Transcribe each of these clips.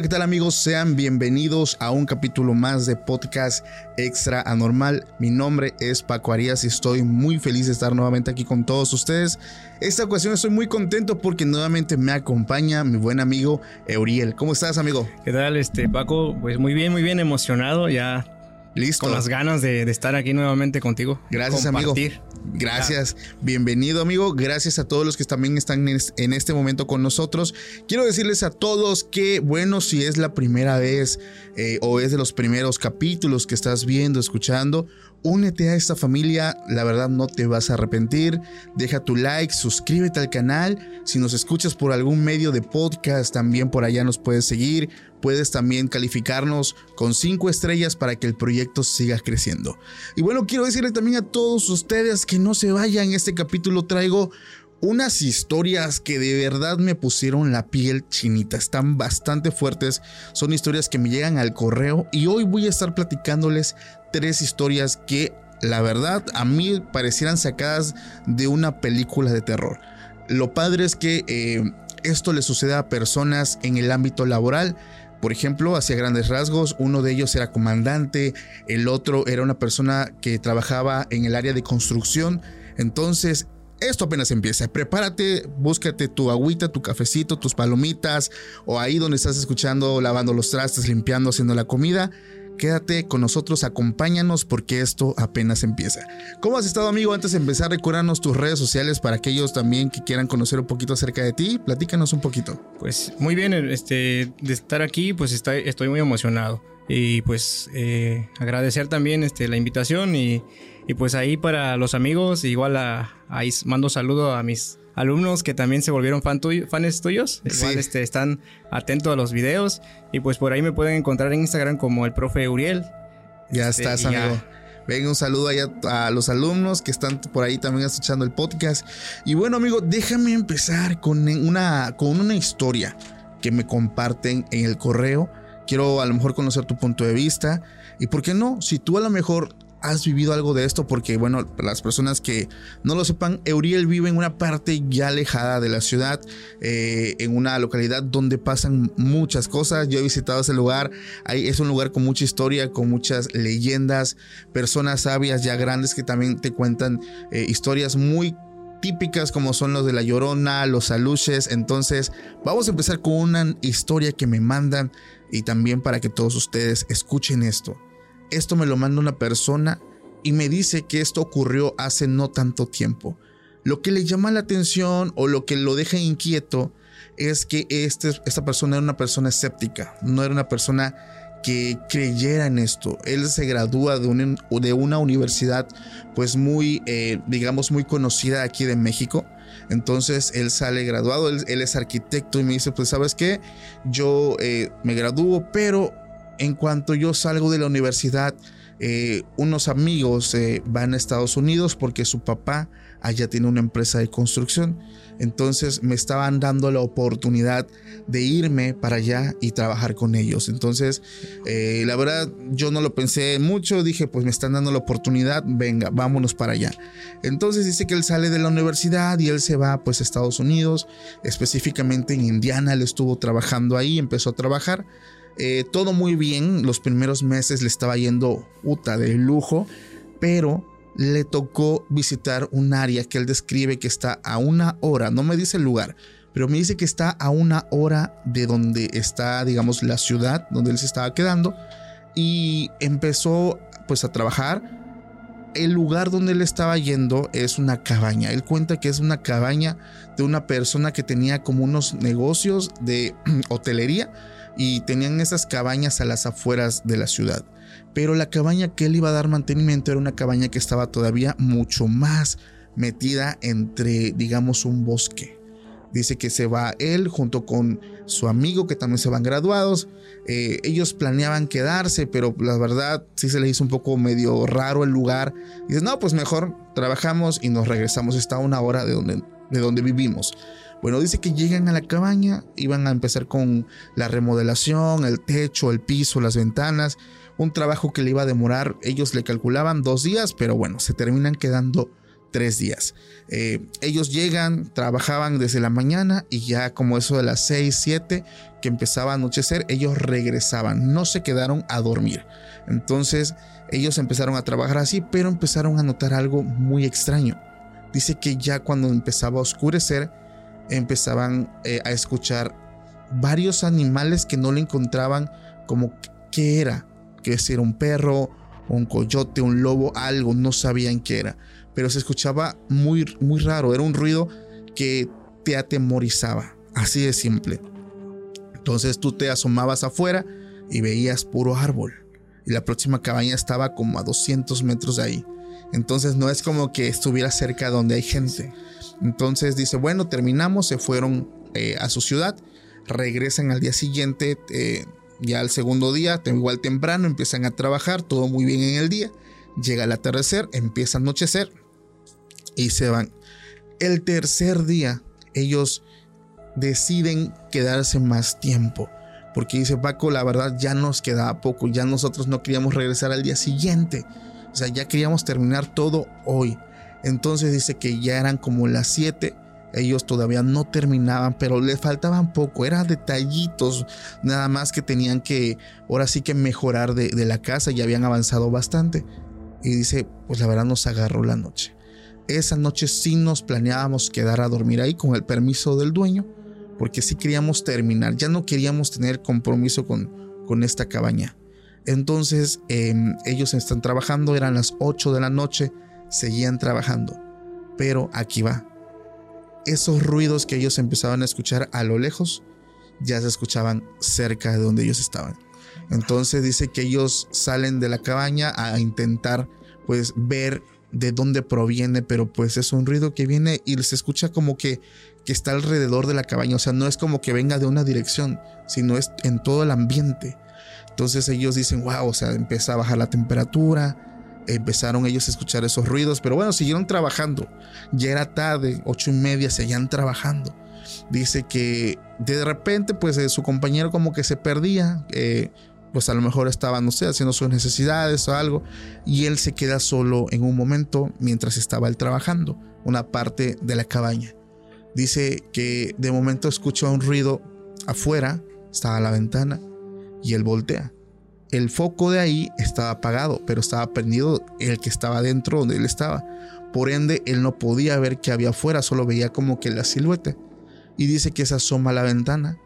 Hola, ¿qué tal amigos? Sean bienvenidos a un capítulo más de podcast extra anormal. Mi nombre es Paco Arias y estoy muy feliz de estar nuevamente aquí con todos ustedes. Esta ocasión estoy muy contento porque nuevamente me acompaña mi buen amigo Euriel. ¿Cómo estás, amigo? ¿Qué tal, este Paco? Pues muy bien, muy bien emocionado ya. Listo. Con las ganas de, estar aquí nuevamente contigo. Gracias, amigo. Gracias, bienvenido amigo, gracias a todos los que también están en este momento con nosotros. Quiero decirles a todos que, bueno, si es la primera vez eh, o es de los primeros capítulos que estás viendo, escuchando, Únete a esta familia, la verdad no te vas a arrepentir. Deja tu like, suscríbete al canal. Si nos escuchas por algún medio de podcast, también por allá nos puedes seguir. Puedes también calificarnos con 5 estrellas para que el proyecto siga creciendo. Y bueno, quiero decirle también a todos ustedes que no se vayan. Este capítulo traigo unas historias que de verdad me pusieron la piel chinita. Están bastante fuertes. Son historias que me llegan al correo y hoy voy a estar platicándoles tres historias que la verdad a mí parecieran sacadas de una película de terror. Lo padre es que eh, esto le sucede a personas en el ámbito laboral. Por ejemplo, hacia grandes rasgos, uno de ellos era comandante, el otro era una persona que trabajaba en el área de construcción. Entonces, esto apenas empieza. Prepárate, búscate tu agüita, tu cafecito, tus palomitas o ahí donde estás escuchando, lavando los trastes, limpiando, haciendo la comida. Quédate con nosotros, acompáñanos porque esto apenas empieza. ¿Cómo has estado, amigo? Antes de empezar, recuérdanos tus redes sociales para aquellos también que quieran conocer un poquito acerca de ti. Platícanos un poquito. Pues muy bien, este, de estar aquí, pues estoy, muy emocionado. Y pues eh, agradecer también este, la invitación y pues ahí para los amigos, igual a, ahí mando saludo a mis alumnos que también se volvieron fan fans tuyos. Igual este, están atentos a los videos. Y pues por ahí me pueden encontrar en Instagram como el profe Uriel. Ya este, estás, amigo. Venga, un saludo allá a los alumnos que están por ahí también escuchando el podcast. Y bueno, amigo, déjame empezar con una, con una historia que me comparten en el correo. Quiero a lo mejor conocer tu punto de vista. Y por qué no, si tú a lo mejor has vivido algo de esto porque, bueno, las personas que no lo sepan, Euriel vive en una parte ya alejada de la ciudad, eh, en una localidad donde pasan muchas cosas. Yo he visitado ese lugar, ahí es un lugar con mucha historia, con muchas leyendas, personas sabias ya grandes que también te cuentan eh, historias muy típicas como son los de la Llorona, los aluches. Entonces, vamos a empezar con una historia que me mandan y también para que todos ustedes escuchen esto. Esto me lo manda una persona y me dice que esto ocurrió hace no tanto tiempo. Lo que le llama la atención o lo que lo deja inquieto es que este, esta persona era una persona escéptica, no era una persona que creyera en esto. Él se gradúa de, de una universidad pues muy, eh, digamos, muy conocida aquí de México. Entonces él sale graduado, él, es arquitecto y me dice, pues sabes qué, yo eh, me gradúo, pero en cuanto yo salgo de la universidad, eh, unos amigos eh, van a Estados Unidos porque su papá allá tiene una empresa de construcción. Entonces me estaban dando la oportunidad de irme para allá y trabajar con ellos. Entonces, eh, la verdad, yo no lo pensé mucho. Dije, pues me están dando la oportunidad, venga, vámonos para allá. Entonces dice que él sale de la universidad y él se va pues a Estados Unidos, específicamente en Indiana. Él estuvo trabajando ahí, empezó a trabajar. Eh, todo muy bien, los primeros meses le estaba yendo puta de lujo, pero le tocó visitar un área que él describe que está a una hora, no me dice el lugar, pero me dice que está a una hora de donde está, digamos, la ciudad donde él se estaba quedando y empezó pues a trabajar. El lugar donde él estaba yendo es una cabaña. Él cuenta que es una cabaña de una persona que tenía como unos negocios de hotelería y tenían esas cabañas a las afueras de la ciudad. Pero la cabaña que él iba a dar mantenimiento era una cabaña que estaba todavía mucho más metida entre, digamos, un bosque. Dice que se va él junto con su amigo que también se van graduados. Eh, ellos planeaban quedarse, pero la verdad sí se les hizo un poco medio raro el lugar. Dice, no, pues mejor trabajamos y nos regresamos. Está a una hora de donde, de donde vivimos. Bueno, dice que llegan a la cabaña, iban a empezar con la remodelación, el techo, el piso, las ventanas, un trabajo que le iba a demorar, ellos le calculaban dos días, pero bueno, se terminan quedando tres días. Eh, ellos llegan, trabajaban desde la mañana y ya como eso de las 6, 7 que empezaba a anochecer, ellos regresaban, no se quedaron a dormir. Entonces ellos empezaron a trabajar así, pero empezaron a notar algo muy extraño. Dice que ya cuando empezaba a oscurecer, empezaban eh, a escuchar varios animales que no le encontraban como qué era, que si era un perro, un coyote, un lobo, algo, no sabían qué era pero se escuchaba muy, muy raro, era un ruido que te atemorizaba, así de simple. Entonces tú te asomabas afuera y veías puro árbol. Y la próxima cabaña estaba como a 200 metros de ahí. Entonces no es como que estuviera cerca donde hay gente. Entonces dice, bueno, terminamos, se fueron eh, a su ciudad, regresan al día siguiente, eh, ya al segundo día, igual temprano, empiezan a trabajar, todo muy bien en el día. Llega el atardecer, empieza a anochecer y se van. El tercer día, ellos deciden quedarse más tiempo. Porque dice Paco, la verdad ya nos quedaba poco, ya nosotros no queríamos regresar al día siguiente. O sea, ya queríamos terminar todo hoy. Entonces dice que ya eran como las 7. Ellos todavía no terminaban, pero les faltaban poco. Eran detallitos nada más que tenían que, ahora sí que mejorar de, de la casa. Ya habían avanzado bastante. Y dice, pues la verdad nos agarró la noche. Esa noche sí nos planeábamos quedar a dormir ahí con el permiso del dueño, porque sí queríamos terminar, ya no queríamos tener compromiso con, con esta cabaña. Entonces em, ellos están trabajando, eran las 8 de la noche, seguían trabajando. Pero aquí va. Esos ruidos que ellos empezaban a escuchar a lo lejos, ya se escuchaban cerca de donde ellos estaban. Entonces dice que ellos salen de la cabaña a intentar pues ver de dónde proviene, pero pues es un ruido que viene y se escucha como que, que está alrededor de la cabaña, o sea, no es como que venga de una dirección, sino es en todo el ambiente. Entonces ellos dicen, wow, o sea, empieza a bajar la temperatura, empezaron ellos a escuchar esos ruidos, pero bueno, siguieron trabajando. Ya era tarde, ocho y media, seguían trabajando. Dice que de repente, pues eh, su compañero como que se perdía, eh, pues a lo mejor estaba, no sé, haciendo sus necesidades o algo, y él se queda solo en un momento mientras estaba él trabajando, una parte de la cabaña. Dice que de momento escucha un ruido afuera, estaba la ventana, y él voltea. El foco de ahí estaba apagado, pero estaba prendido el que estaba dentro donde él estaba. Por ende, él no podía ver qué había afuera, solo veía como que la silueta. Y dice que se asoma a la ventana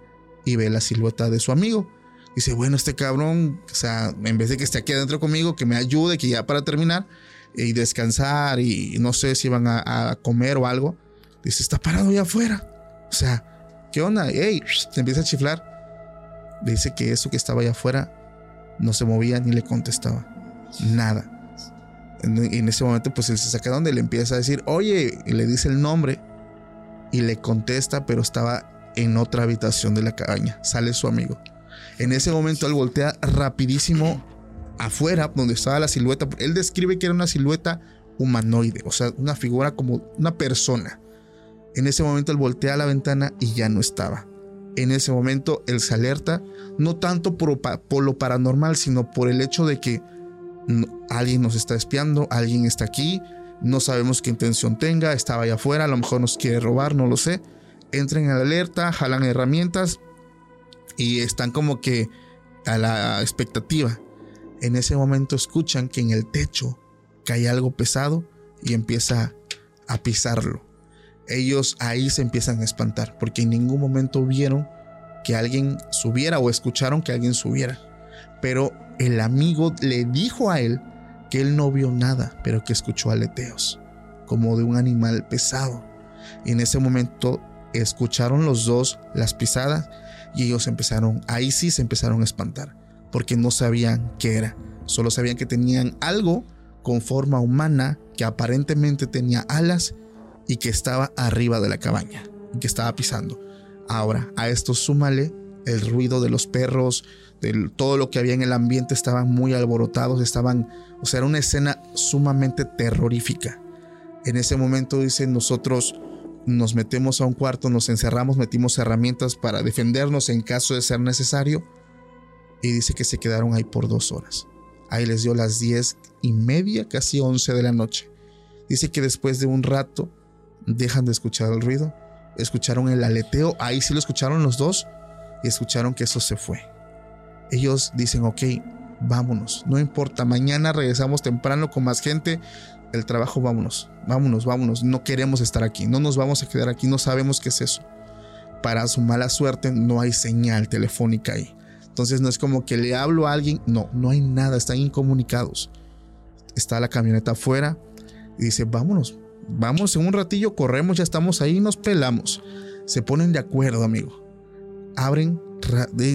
y ve la silueta de su amigo Dice, bueno, este cabrón, o sea, en vez de que esté aquí adentro conmigo, que me ayude, que ya para terminar y descansar y no sé si van a, comer o algo. Dice, está parado allá afuera. O sea, ¿qué onda? Ey, te empieza a chiflar. Dice que eso que estaba allá afuera no se movía ni le contestaba. Nada. En, en ese momento, pues él se saca donde le empieza a decir, oye, le dice el nombre y le contesta, pero estaba en otra habitación de la cabaña. Sale su amigo. En ese momento él voltea rapidísimo afuera donde estaba la silueta. Él describe que era una silueta humanoide, o sea, una figura como una persona. En ese momento él voltea a la ventana y ya no estaba. En ese momento él se alerta, no tanto por, lo paranormal, sino por el hecho de que alguien nos está espiando, alguien está aquí, no sabemos qué intención tenga, estaba allá afuera, a lo mejor nos quiere robar, no lo sé. Entren en alerta, jalan herramientas, y están como que a la expectativa. En ese momento escuchan que en el techo cae algo pesado y empieza a pisarlo. Ellos ahí se empiezan a espantar porque en ningún momento vieron que alguien subiera o escucharon que alguien subiera. Pero el amigo le dijo a él que él no vio nada, pero que escuchó aleteos, como de un animal pesado. Y en ese momento escucharon los dos las pisadas y ellos empezaron, ahí sí se empezaron a espantar, porque no sabían qué era. Solo sabían que tenían algo con forma humana que aparentemente tenía alas y que estaba arriba de la cabaña y que estaba pisando. Ahora, a esto súmale el ruido de los perros, de todo lo que había en el ambiente, estaban muy alborotados, estaban, o sea, era una escena sumamente terrorífica. En ese momento, dicen, nosotros nos metemos a un cuarto, nos encerramos, metimos herramientas para defendernos en caso de ser necesario. Y dice que se quedaron ahí por dos horas. Ahí les dio las diez y media, casi once de la noche. Dice que después de un rato dejan de escuchar el ruido, escucharon el aleteo, ahí sí lo escucharon los dos y escucharon que eso se fue. Ellos dicen, ok, vámonos, no importa, mañana regresamos temprano con más gente, el trabajo, vámonos, vámonos, vámonos, no queremos estar aquí, no nos vamos a quedar aquí, no sabemos qué es eso. Para su mala suerte no hay señal telefónica ahí. Entonces no es como que le hablo a alguien, no, no hay nada, están incomunicados. Está la camioneta afuera y dice, vámonos, vamos en un ratillo, corremos, ya estamos ahí, nos pelamos. Se ponen de acuerdo, amigo. Abren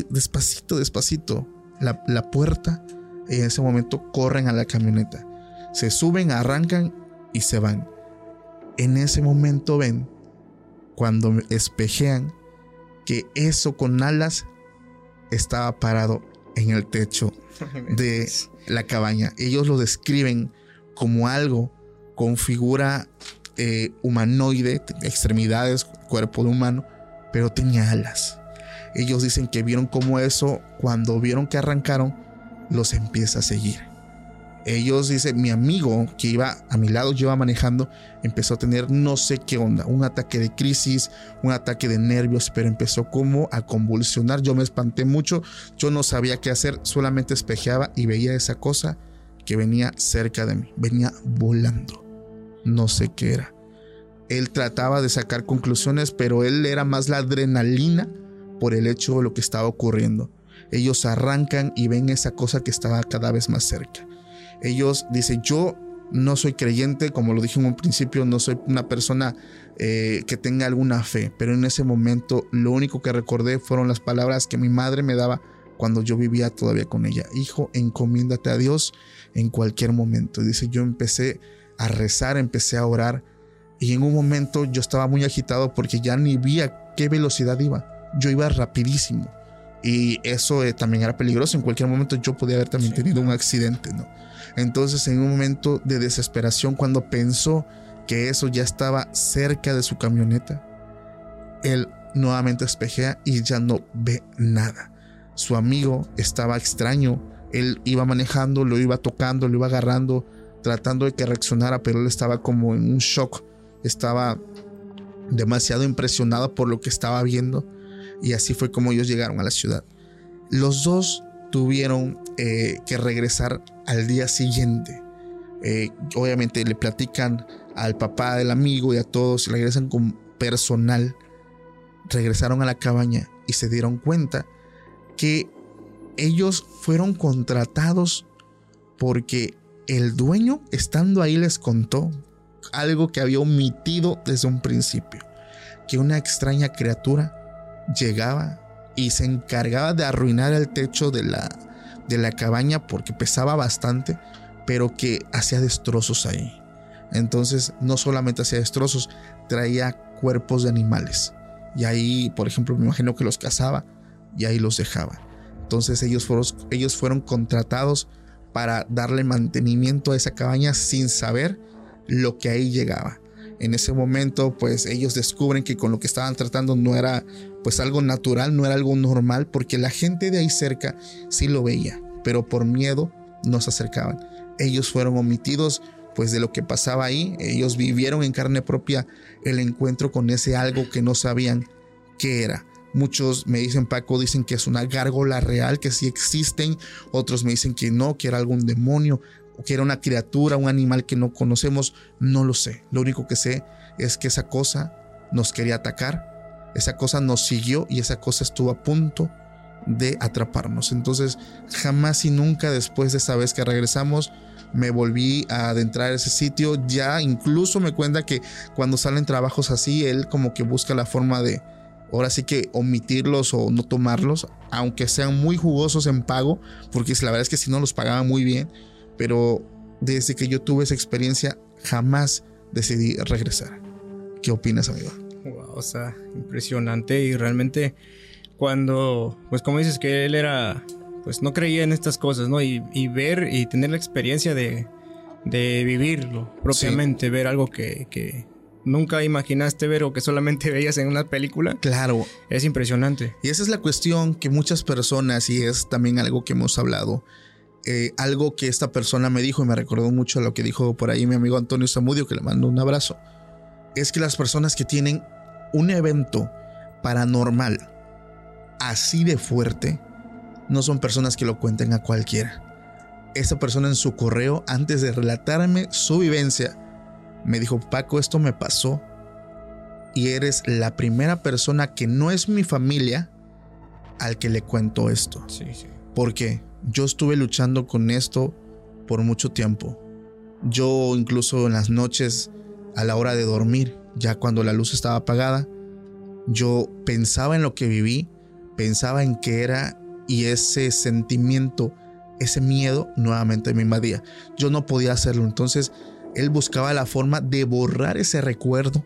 despacito, despacito la, la puerta y en ese momento corren a la camioneta se suben, arrancan y se van. En ese momento ven, cuando espejean, que eso con alas estaba parado en el techo de la cabaña. Ellos lo describen como algo con figura eh, humanoide, extremidades, cuerpo de humano, pero tenía alas. Ellos dicen que vieron como eso, cuando vieron que arrancaron, los empieza a seguir ellos dicen, mi amigo que iba a mi lado, yo iba manejando, empezó a tener no sé qué onda, un ataque de crisis, un ataque de nervios, pero empezó como a convulsionar. Yo me espanté mucho, yo no sabía qué hacer, solamente espejeaba y veía esa cosa que venía cerca de mí, venía volando. No sé qué era. Él trataba de sacar conclusiones, pero él era más la adrenalina por el hecho de lo que estaba ocurriendo. Ellos arrancan y ven esa cosa que estaba cada vez más cerca ellos dicen, yo no soy creyente, como lo dije en un principio, no soy una persona eh, que tenga alguna fe, pero en ese momento lo único que recordé fueron las palabras que mi madre me daba cuando yo vivía todavía con ella. Hijo, encomiéndate a Dios en cualquier momento. dice, yo empecé a rezar, empecé a orar y en un momento yo estaba muy agitado porque ya ni vi a qué velocidad iba. Yo iba rapidísimo y eso eh, también era peligroso. En cualquier momento yo podía haber también tenido un accidente, ¿no? Entonces en un momento de desesperación, cuando pensó que eso ya estaba cerca de su camioneta, él nuevamente espejea y ya no ve nada. Su amigo estaba extraño, él iba manejando, lo iba tocando, lo iba agarrando, tratando de que reaccionara, pero él estaba como en un shock, estaba demasiado impresionado por lo que estaba viendo y así fue como ellos llegaron a la ciudad. Los dos tuvieron eh, que regresar al día siguiente. Eh, obviamente le platican al papá del amigo y a todos, regresan con personal, regresaron a la cabaña y se dieron cuenta que ellos fueron contratados porque el dueño estando ahí les contó algo que había omitido desde un principio, que una extraña criatura llegaba y se encargaba de arruinar el techo de la, de la cabaña porque pesaba bastante, pero que hacía destrozos ahí. Entonces no solamente hacía destrozos, traía cuerpos de animales. Y ahí, por ejemplo, me imagino que los cazaba y ahí los dejaba. Entonces ellos fueron, ellos fueron contratados para darle mantenimiento a esa cabaña sin saber lo que ahí llegaba en ese momento pues ellos descubren que con lo que estaban tratando no era pues algo natural, no era algo normal, porque la gente de ahí cerca sí lo veía, pero por miedo no se acercaban. Ellos fueron omitidos pues de lo que pasaba ahí, ellos vivieron en carne propia el encuentro con ese algo que no sabían qué era. Muchos me dicen, Paco, dicen que es una gárgola real, que sí existen. Otros me dicen que no, que era algún demonio que era una criatura, un animal que no conocemos, no lo sé. Lo único que sé es que esa cosa nos quería atacar, esa cosa nos siguió y esa cosa estuvo a punto de atraparnos. Entonces, jamás y nunca después de esa vez que regresamos, me volví a adentrar a ese sitio. Ya incluso me cuenta que cuando salen trabajos así, él como que busca la forma de, ahora sí que omitirlos o no tomarlos, aunque sean muy jugosos en pago, porque la verdad es que si no los pagaban muy bien, pero desde que yo tuve esa experiencia jamás decidí regresar. ¿Qué opinas, amigo? Wow, o sea, impresionante y realmente cuando, pues como dices que él era, pues no creía en estas cosas, ¿no? Y, ver y tener la experiencia de, vivirlo propiamente, ver algo que, que, nunca imaginaste ver o que solamente veías en una película. Claro. Es impresionante. Y esa es la cuestión que muchas personas, y es también algo que hemos hablado, eh, algo que esta persona me dijo y me recordó mucho a lo que dijo por ahí mi amigo Antonio Zamudio, que le mando un abrazo, es que las personas que tienen un evento paranormal así de fuerte, no son personas que lo cuenten a cualquiera. Esta persona en su correo, antes de relatarme su vivencia, me dijo, Paco, esto me pasó y eres la primera persona que no es mi familia al que le cuento esto. Sí, sí. Porque yo estuve luchando con esto por mucho tiempo. Yo incluso en las noches, a la hora de dormir, ya cuando la luz estaba apagada, yo pensaba en lo que viví, pensaba en qué era y ese sentimiento, ese miedo nuevamente me invadía. Yo no podía hacerlo, entonces él buscaba la forma de borrar ese recuerdo,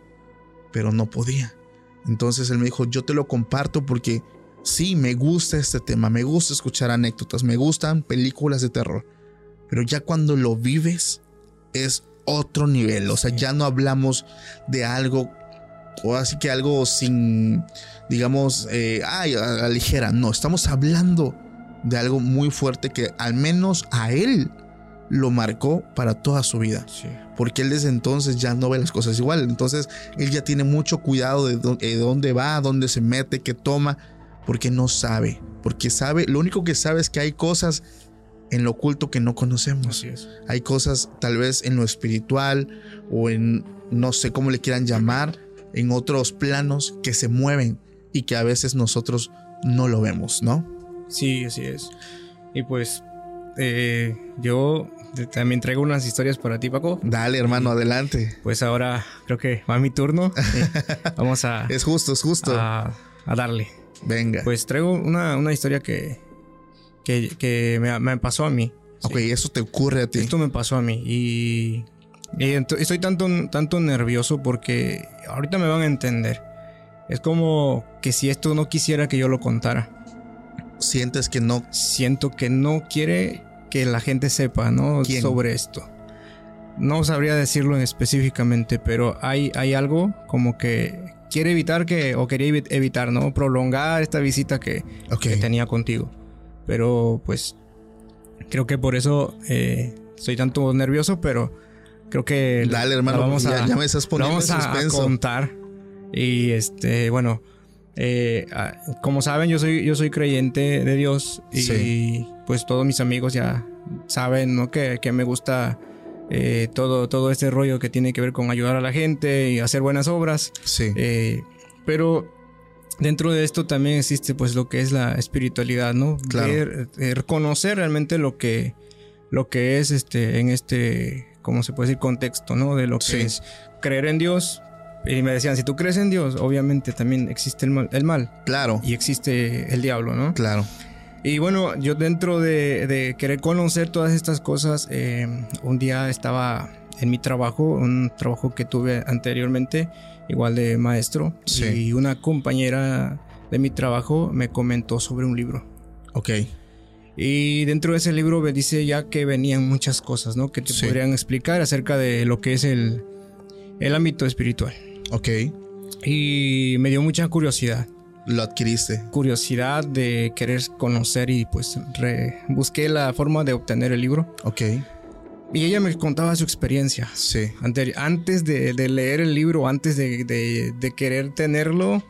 pero no podía. Entonces él me dijo, yo te lo comparto porque sí, me gusta este tema, me gusta escuchar anécdotas, me gustan películas de terror, pero ya cuando lo vives es otro nivel, o sea, ya no hablamos de algo o así que algo sin, digamos, eh, ay, a la ligera. No, estamos hablando de algo muy fuerte que al menos a él lo marcó para toda su vida. Porque él desde entonces ya no ve las cosas igual. Entonces él ya tiene mucho cuidado de, de dónde va, dónde se mete, qué toma, porque no sabe. Porque sabe, lo único que sabe es que hay cosas en lo oculto que no conocemos. Hay cosas tal vez en lo espiritual o en no sé cómo le quieran llamar, en otros planos que se mueven y que a veces nosotros no lo vemos, ¿no? Sí, así es. Y pues eh, yo también traigo unas historias para ti, Paco. Dale, hermano, adelante. Pues ahora creo que va mi turno. Vamos a... es justo, es justo. A, darle. Venga. Pues traigo una, historia que, que, me, pasó a mí. Ok, eso te ocurre a ti. Esto me pasó a mí y estoy tanto, tanto nervioso porque ahorita me van a entender. Es como que si esto no quisiera que yo lo contara. Sientes que no. Siento que no quiere que la gente sepa, ¿no? Sobre esto. No sabría decirlo específicamente, pero hay, hay algo como que quiere evitar que, o quería evitar, ¿no? Prolongar esta visita que, tenía contigo. Pero pues creo que por eso eh, estoy tanto nervioso, pero creo que Dale, hermano, vamos a, ya, me estás poniendo vamos a, contar. Y este, bueno, eh, como saben, yo soy, yo soy creyente de Dios y pues todos mis amigos ya saben, ¿no? Que, que me gusta eh, todo, todo este rollo que tiene que ver con ayudar a la gente y hacer buenas obras. Sí. Eh, pero dentro de esto también existe pues lo que es la espiritualidad, ¿no? Claro. reconocer realmente lo que, lo que es este, en este como se puede decir, contexto, ¿no? De lo que es creer en Dios. Y me decían, si tú crees en Dios, obviamente también existe el mal. El mal claro. Y existe el diablo, ¿no? Claro. Y bueno, yo dentro de, querer conocer todas estas cosas, eh, un día estaba en mi trabajo, un trabajo que tuve anteriormente, igual de maestro, y una compañera de mi trabajo me comentó sobre un libro. Ok. Y dentro de ese libro me dice ya que venían muchas cosas, ¿no? Que te podrían explicar acerca de lo que es el, el ámbito espiritual. Ok. Y me dio mucha curiosidad. Lo adquiriste. Curiosidad de querer conocer y pues busqué la forma de obtener el libro. Ok. Y ella me contaba su experiencia. Sí. antes de, leer el libro, antes de, de, querer tenerlo,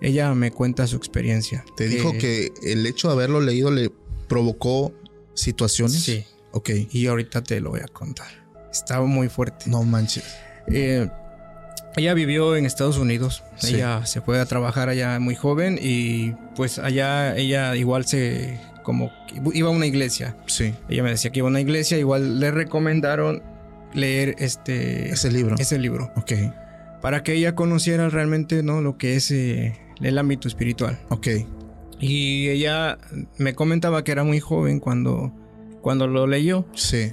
ella me cuenta su experiencia. Te dijo que el hecho de haberlo leído le provocó situaciones. Sí. Ok. Y ahorita te lo voy a contar. Estaba muy fuerte. No manches. Eh, ella vivió en Estados Unidos. Ella se fue a trabajar allá muy joven y pues allá ella igual se como iba a una iglesia. Sí. Ella me decía que iba a una iglesia, igual le recomendaron leer este ese libro. Ese libro. Ok. Para que ella conociera realmente, ¿no? lo que es eh, el ámbito espiritual. Ok. Y ella me comentaba que era muy joven cuando, cuando lo leyó. Sí.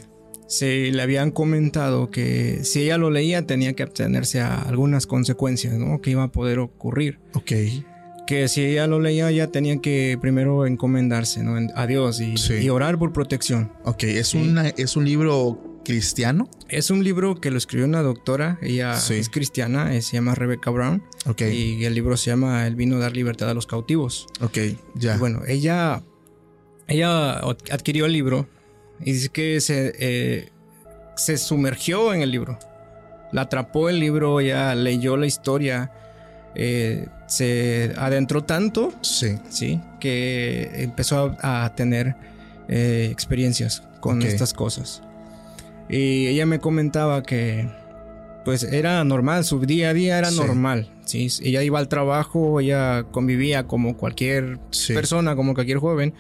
Se le habían comentado que si ella lo leía tenía que abstenerse a algunas consecuencias, ¿no? Que iba a poder ocurrir. Ok. Que si ella lo leía ya tenía que primero encomendarse, ¿no? A Dios y, orar por protección. Ok, es, una, es un libro cristiano? Es un libro que lo escribió una doctora, ella es cristiana, eh, se llama Rebecca Brown. Ok. Y el libro se llama El vino a dar libertad a los cautivos. Ok, ya. bueno, ella, ella adquirió el libro Y dice que se, eh, se sumergió en el libro. La atrapó el libro, ella leyó la historia. eh, se adentró tanto Sí. ¿sí? Que empezó a, a tener eh, experiencias con Ok. estas cosas. Y ella me comentaba que pues era normal, su día a día era Sí. normal, ¿sí? Ella iba al trabajo, ella convivía como cualquier Sí. persona, como cualquier joven.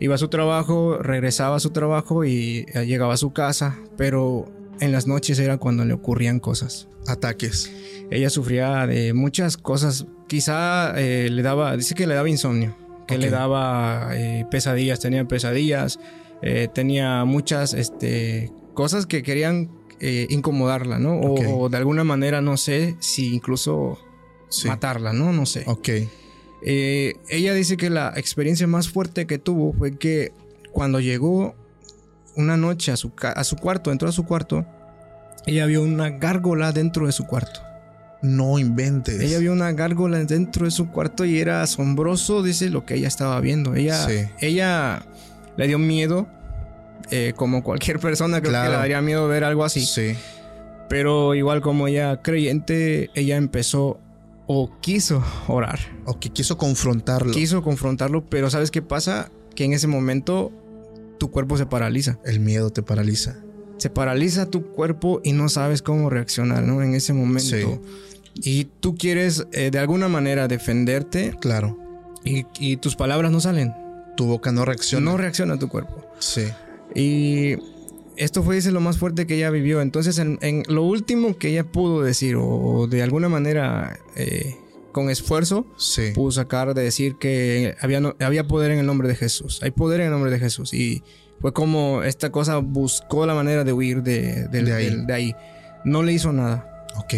Iba a su trabajo, regresaba a su trabajo y eh, llegaba a su casa, pero en las noches era cuando le ocurrían cosas. Ataques. Ella sufría de muchas cosas. Quizá eh, le daba, dice que le daba insomnio, que le daba eh, pesadillas, tenía pesadillas, eh, tenía muchas este, cosas que querían eh, incomodarla, ¿no? O, de alguna manera, no sé, si incluso Sí. matarla, ¿no? No sé. Ok. Eh, ella dice que la experiencia más fuerte que tuvo fue que cuando llegó una noche a su, a su cuarto, entró a su cuarto, ella vio una gárgola dentro de su cuarto. No inventes. Ella vio una gárgola dentro de su cuarto y era asombroso, dice, lo que ella estaba viendo. Ella, Sí. ella le dio miedo, eh, como cualquier persona creo Claro. que le daría miedo ver algo así. Sí. Pero igual como ella creyente, ella empezó o quiso orar, Ok, quiso confrontarlo. quiso confrontarlo, pero ¿sabes qué pasa? Que en ese momento tu cuerpo se paraliza. El miedo te paraliza. Se paraliza tu cuerpo y no sabes cómo reaccionar, ¿no? En ese momento. Y tú quieres eh, de alguna manera defenderte Claro. y, y tus palabras no salen. Tu boca no reacciona. No reacciona tu cuerpo. sí. Y esto fue dice, lo más fuerte que ella vivió. Entonces, en, en lo último que ella pudo decir, o de alguna manera eh, con esfuerzo, Sí. pudo sacar de decir que había, no- había poder en el nombre de Jesús. Hay poder en el nombre de Jesús. Y fue como esta cosa buscó la manera de huir de, De ahí. del- de ahí. No le hizo nada. Ok.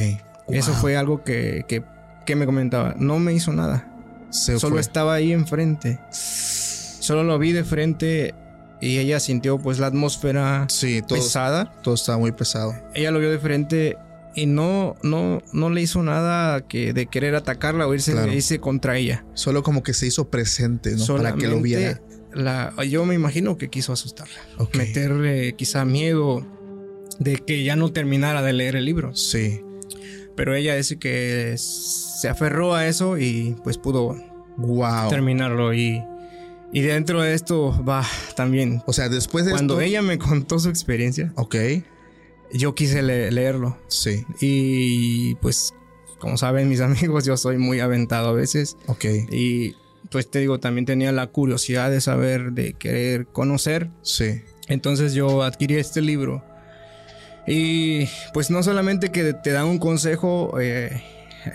Eso fue algo que, que, que me comentaba. No me hizo nada. Se Solo fue. estaba ahí enfrente. Solo lo vi de frente y ella sintió pues la atmósfera Sí, todo, pesada. todo estaba muy pesado. Ella lo vio de frente y no, no, no le hizo nada que de querer atacarla o irse, Claro. irse contra ella. Solo como que se hizo presente, ¿no? Para que lo viera. La, yo me imagino que quiso asustarla. Meterle quizá miedo de que ya no terminara de leer el libro. Sí. Pero ella dice que se aferró a eso y pues pudo Wow. terminarlo. Y, y dentro de esto va también. O sea, después de Cuando esto. ella me contó su experiencia, Ok. yo quise le- leerlo. Sí. Y pues, como saben mis amigos, yo soy muy aventado a veces. Ok. Y pues te digo, también tenía la curiosidad de saber, de querer conocer. Sí. Entonces yo adquirí este libro. Y pues no solamente que te dan un consejo, eh,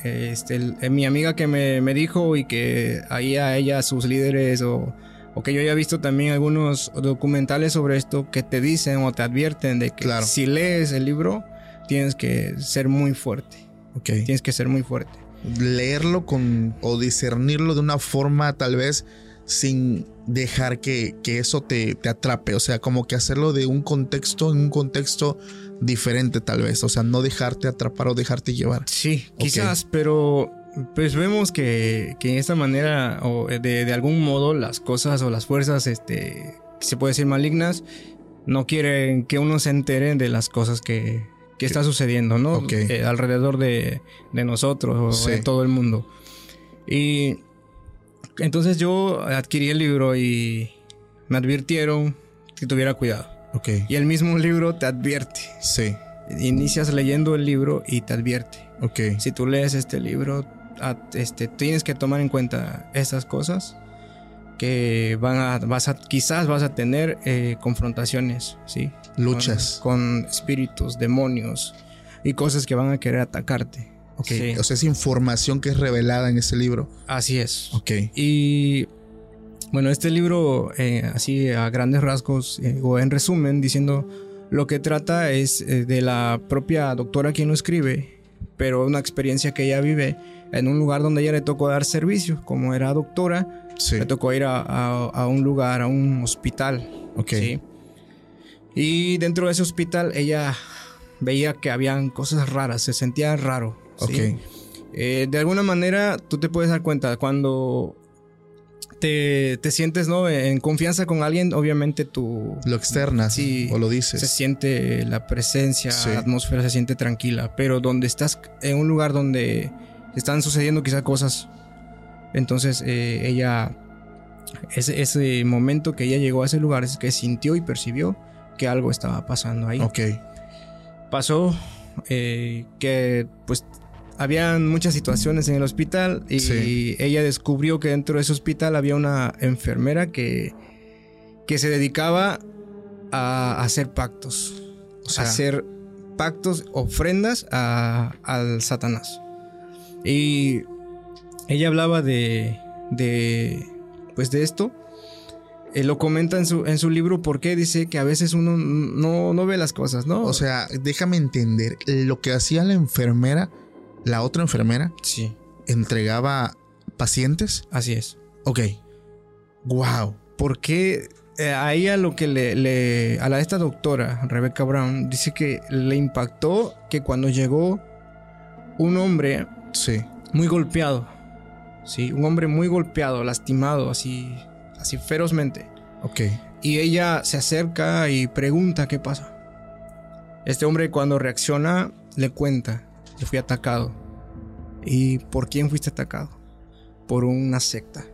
este, el- eh, mi amiga que me, me dijo y que ahí a ella, sus líderes o, o que yo haya visto también algunos documentales sobre esto que te dicen o te advierten de que Claro. si lees el libro tienes que ser muy fuerte, Ok. tienes que ser muy fuerte. Leerlo con. o discernirlo de una forma tal vez sin dejar que, que eso te, te atrape. O sea, como que hacerlo de un contexto en un contexto diferente, tal vez. O sea, no dejarte atrapar o dejarte llevar. Sí, Ok. quizás, pero pues vemos que, que en esta manera o de, de algún modo las cosas o las fuerzas, este, se puede decir malignas, no quieren que uno se entere de las cosas que, que está sucediendo, ¿no? Ok. Eh, alrededor de, de nosotros o Sí. de todo el mundo. Y entonces yo adquirí el libro y me advirtieron que tuviera cuidado. Ok. Y el mismo libro te advierte. Sí. Inicias leyendo el libro y te advierte. Ok. Si tú lees este libro, a- este, tienes que tomar en cuenta estas cosas que van a, vas a, quizás vas a tener eh, confrontaciones, ¿sí? Luchas. Con, con espíritus, demonios y cosas que van a querer atacarte. Ok. Sí. O sea, es información que es revelada en ese libro. Así es. Ok. Y bueno, este libro, eh, así a grandes rasgos, eh, o en resumen, diciendo lo que trata es de la propia doctora quien lo escribe, pero una experiencia que ella vive en un lugar donde ella le tocó dar servicio, como era doctora, Sí. le tocó ir a, a- a un lugar, a un hospital. Ok. ¿sí? Y dentro de ese hospital ella veía que habían cosas raras, se sentía raro. ¿sí? Ok. Eh, de alguna manera tú te puedes dar cuenta cuando te, te sientes, ¿no? En confianza con alguien, obviamente tú... Lo externas Sí, o lo dices. Se siente la presencia, Sí. la atmósfera se siente tranquila, pero donde estás en un lugar donde están sucediendo quizás cosas, entonces eh, ella, ese, ese momento que ella llegó a ese lugar es que sintió y percibió que algo estaba pasando ahí. Ok. Pasó eh, que pues habían muchas situaciones en el hospital y Sí. ella descubrió que dentro de ese hospital había una enfermera que, que se dedicaba a hacer pactos. O sea, hacer pactos, ofrendas a- al Satanás. Y ella hablaba de, de, pues de esto. Eh, lo comenta en su, en su libro porque dice que a veces uno no, no ve las cosas, ¿no? o sea, déjame entender. Lo que hacía la enfermera, la otra enfermera, sí, entregaba pacientes. así es. Ok. Wow. Porque eh, a ella lo que le, le- a la esta doctora, Rebecca Brown, dice que le impactó que cuando llegó un hombre Sí. muy golpeado, sí, un hombre muy golpeado, lastimado, así, así ferozmente, Ok. y ella se acerca y pregunta qué pasa. Este hombre cuando reacciona le cuenta, yo fui atacado. ¿Y por quién fuiste atacado? Por una secta.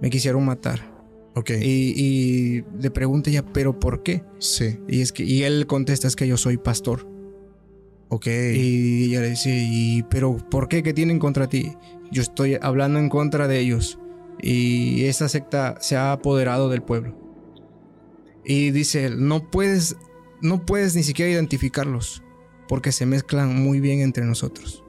Me quisieron matar. Ok. Y, y le pregunta ella, ¿pero por qué? sí. Y, es que, y él contesta, es que yo soy pastor. Ok. Y ella le dice, ¿y pero por qué? ¿Qué tienen contra ti? Yo estoy hablando en contra de ellos. Y esa secta se ha apoderado del pueblo. Y dice, él, no puedes, no puedes ni siquiera identificarlos. Porque se mezclan muy bien entre nosotros.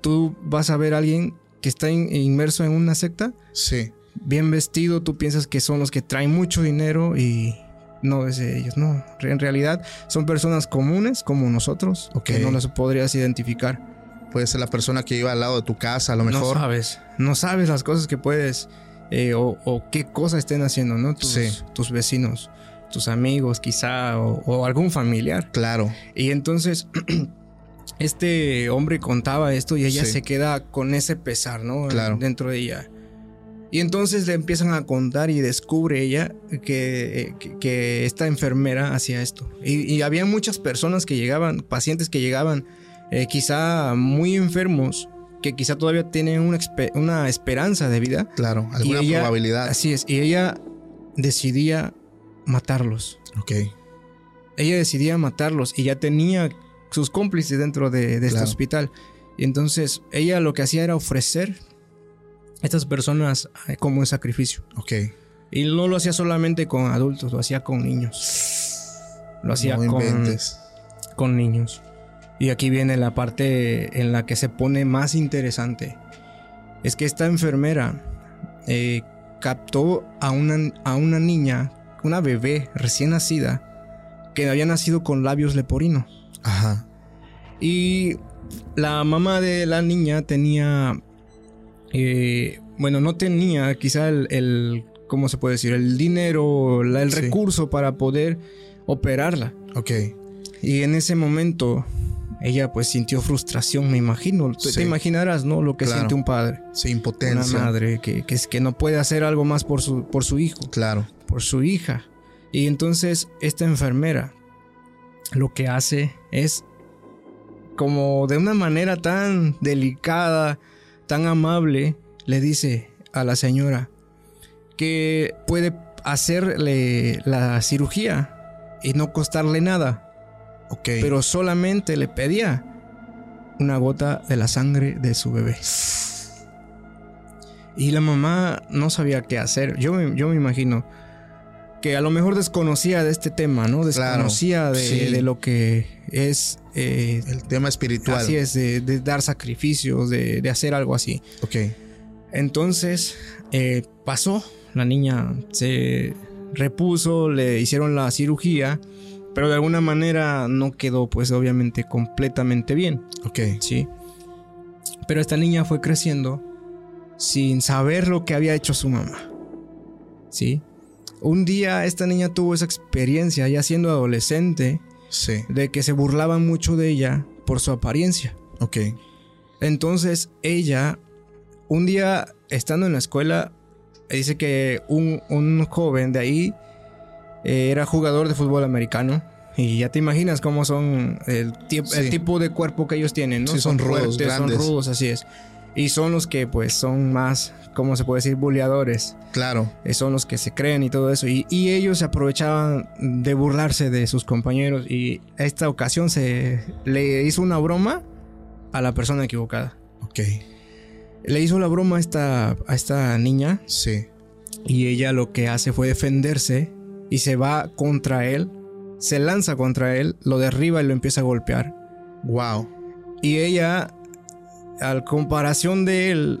Tú vas a ver a alguien que está in- inmerso en una secta sí. bien vestido, tú piensas que son los que traen mucho dinero y no es de ellos, no. En realidad son personas comunes como nosotros, Ok. que no las podrías identificar. Puede ser la persona que iba al lado de tu casa, a lo No mejor. sabes, no sabes las cosas que puedes eh, o, o qué cosas estén haciendo, ¿no? Tus, Sí. tus vecinos, tus amigos quizá o, o algún familiar. Claro. Y entonces este hombre contaba esto y ella Sí. se queda con ese pesar, ¿no? Claro. Dentro de ella. Y entonces le empiezan a contar y descubre ella que, que- que esta enfermera hacía esto. Y, y había muchas personas que llegaban, pacientes que llegaban eh, quizá muy enfermos, que quizá todavía tienen una, una esperanza de vida. Claro. Alguna ella- probabilidad. Así es. Y ella decidía matarlos. Ok. Ella decidía matarlos y ya tenía sus cómplices dentro de, de este hospital. Y entonces ella lo que hacía era ofrecer a estas personas eh, como un sacrificio. Ok. Y no lo hacía solamente con adultos, lo hacía con niños. Lo hacía no con, con niños. Y aquí viene la parte en la que se pone más interesante. Es que esta enfermera eh, captó a una, a una niña, una bebé recién nacida, que había nacido con labios leporinos. Ajá. Y la mamá de la niña tenía, eh, bueno, no tenía quizá el, el- ¿cómo se puede decir? El dinero, la- el Sí. recurso para poder operarla. Ok. Y en ese momento ella pues sintió frustración, me imagino. Sí. Te imaginarás, ¿no? Lo que Claro. siente un padre, Sí, una impotencia. madre, que, que, es, que no puede hacer algo más por su, por su hijo Claro. por su hija. Y entonces esta enfermera lo que hace es como de una manera tan delicada, tan amable, le dice a la señora que puede hacerle la cirugía y no costarle nada, Ok. pero solamente le pedía una gota de la sangre de su bebé. Y la mamá no sabía qué hacer. Yo, me- yo me imagino que a lo mejor desconocía de este tema, ¿no? Desconocía de, sí. de lo que es... eh, el tema espiritual. así es, de, de dar sacrificios, de, de hacer algo así. Ok. Entonces eh, pasó, la niña se repuso, le hicieron la cirugía, pero de alguna manera no quedó pues obviamente completamente bien, Ok. ¿sí? Pero esta niña fue creciendo sin saber lo que había hecho su mamá, ¿sí? Un día esta niña tuvo esa experiencia ya siendo adolescente Sí. de que se burlaban mucho de ella por su apariencia. Ok. Entonces ella, un día estando en la escuela, dice que un, un joven de ahí eh, era jugador de fútbol americano. Y ya te imaginas cómo son el, el tipo de cuerpo que ellos tienen, ¿no? Sí, son, rudos, grandes. Son rudos, así es. Y son los que, pues, son más, ¿cómo se puede decir? Buleadores. Claro. Eh, son los que se creen y todo eso. Y, y, ellos aprovechaban de burlarse de sus compañeros. Y esta ocasión se le hizo una broma a la persona equivocada. Ok. Le hizo la broma a esta, a esta niña. Sí. Y ella lo que hace fue defenderse y se va contra él. Se lanza contra él, lo derriba y lo empieza a golpear. Wow. Y ella, al comparación de él,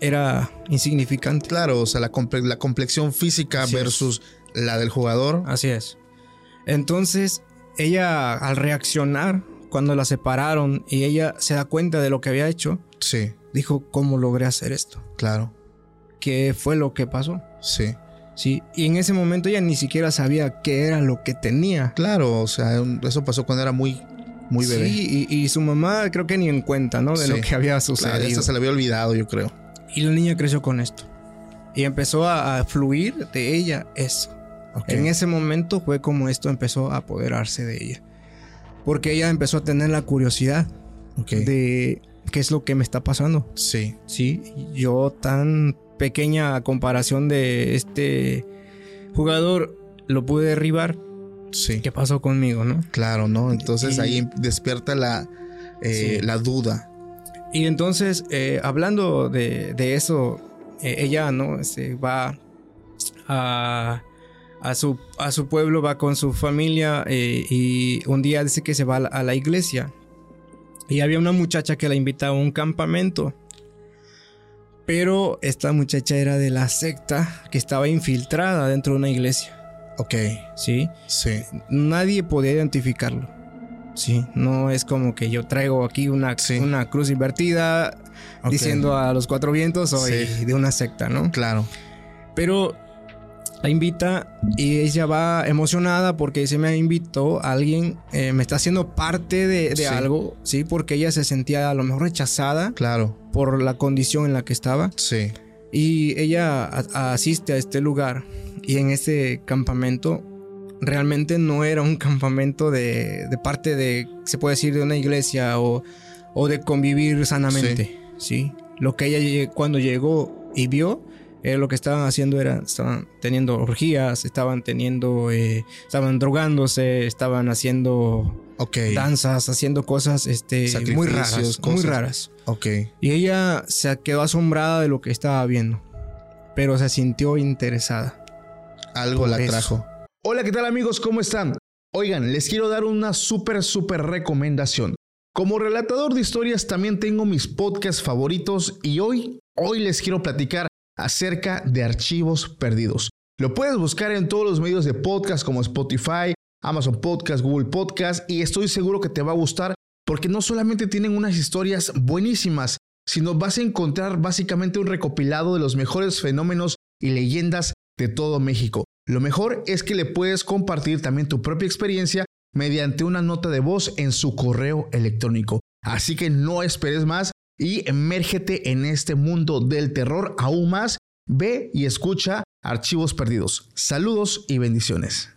era insignificante. Claro, o sea, la, comple la complexión física Así versus es. la del jugador. Así es. Entonces, ella al reaccionar, cuando la separaron y ella se da cuenta de lo que había hecho, sí. dijo, ¿cómo logré hacer esto? Claro. ¿Qué fue lo que pasó? Sí. Sí, y en ese momento ella ni siquiera sabía qué era lo que tenía. Claro, o sea, eso pasó cuando era muy, muy bebé. Sí, y, y su mamá creo que ni en cuenta, ¿no? De sí. lo que había sucedido. Claro, se le había olvidado, yo creo. Y la niña creció con esto. Y empezó a, a fluir de ella eso. Okay. En ese momento fue como esto empezó a apoderarse de ella. Porque ella empezó a tener la curiosidad okay. de qué es lo que me está pasando. Sí. Sí, yo tan pequeña comparación de este jugador lo pude derribar. Sí. ¿Qué pasó conmigo, no? Claro, ¿no? Entonces y, ahí despierta la, eh, sí. la duda. Y entonces, eh, hablando de, de eso, eh, ella, ¿no? Se va a, a, su, a su pueblo, va con su familia y un día dice que se va a la, a la iglesia. Y había una muchacha que la invitaba a un campamento. Pero esta muchacha era de la secta que estaba infiltrada dentro de una iglesia. Ok. ¿Sí? Sí. Nadie podía identificarlo. Sí. No es como que yo traigo aquí una, sí. una cruz invertida okay. diciendo a los cuatro vientos soy sí. de una secta, ¿no? Claro. Pero la invita y ella va emocionada porque se me invitó a alguien, eh, me está haciendo parte de, de sí. algo, ¿sí? Porque ella se sentía a lo mejor rechazada. Claro. Por la condición en la que estaba. Sí. Y ella a asiste a este lugar y en este campamento realmente no era un campamento de, de parte de, se puede decir, de una iglesia o, o de convivir sanamente, sí. ¿sí? Lo que ella cuando llegó y vio eh, lo que estaban haciendo era, estaban teniendo orgías, estaban teniendo, eh, estaban drogándose, estaban haciendo okay. danzas, haciendo cosas este, muy raras, cosas. muy raras. Okay. Y ella se quedó asombrada de lo que estaba viendo, pero se sintió interesada. Algo la trajo. Hola, ¿qué tal amigos? ¿Cómo están? Oigan, les quiero dar una súper, súper recomendación. Como relatador de historias también tengo mis podcasts favoritos y hoy, hoy les quiero platicar acerca de archivos perdidos. Lo puedes buscar en todos los medios de podcast como Spotify, Amazon Podcast, Google Podcast y estoy seguro que te va a gustar porque no solamente tienen unas historias buenísimas, sino vas a encontrar básicamente un recopilado de los mejores fenómenos y leyendas de todo México. Lo mejor es que le puedes compartir también tu propia experiencia mediante una nota de voz en su correo electrónico. Así que no esperes más y emérgete en este mundo del terror aún más. Ve y escucha Archivos Perdidos. Saludos y bendiciones.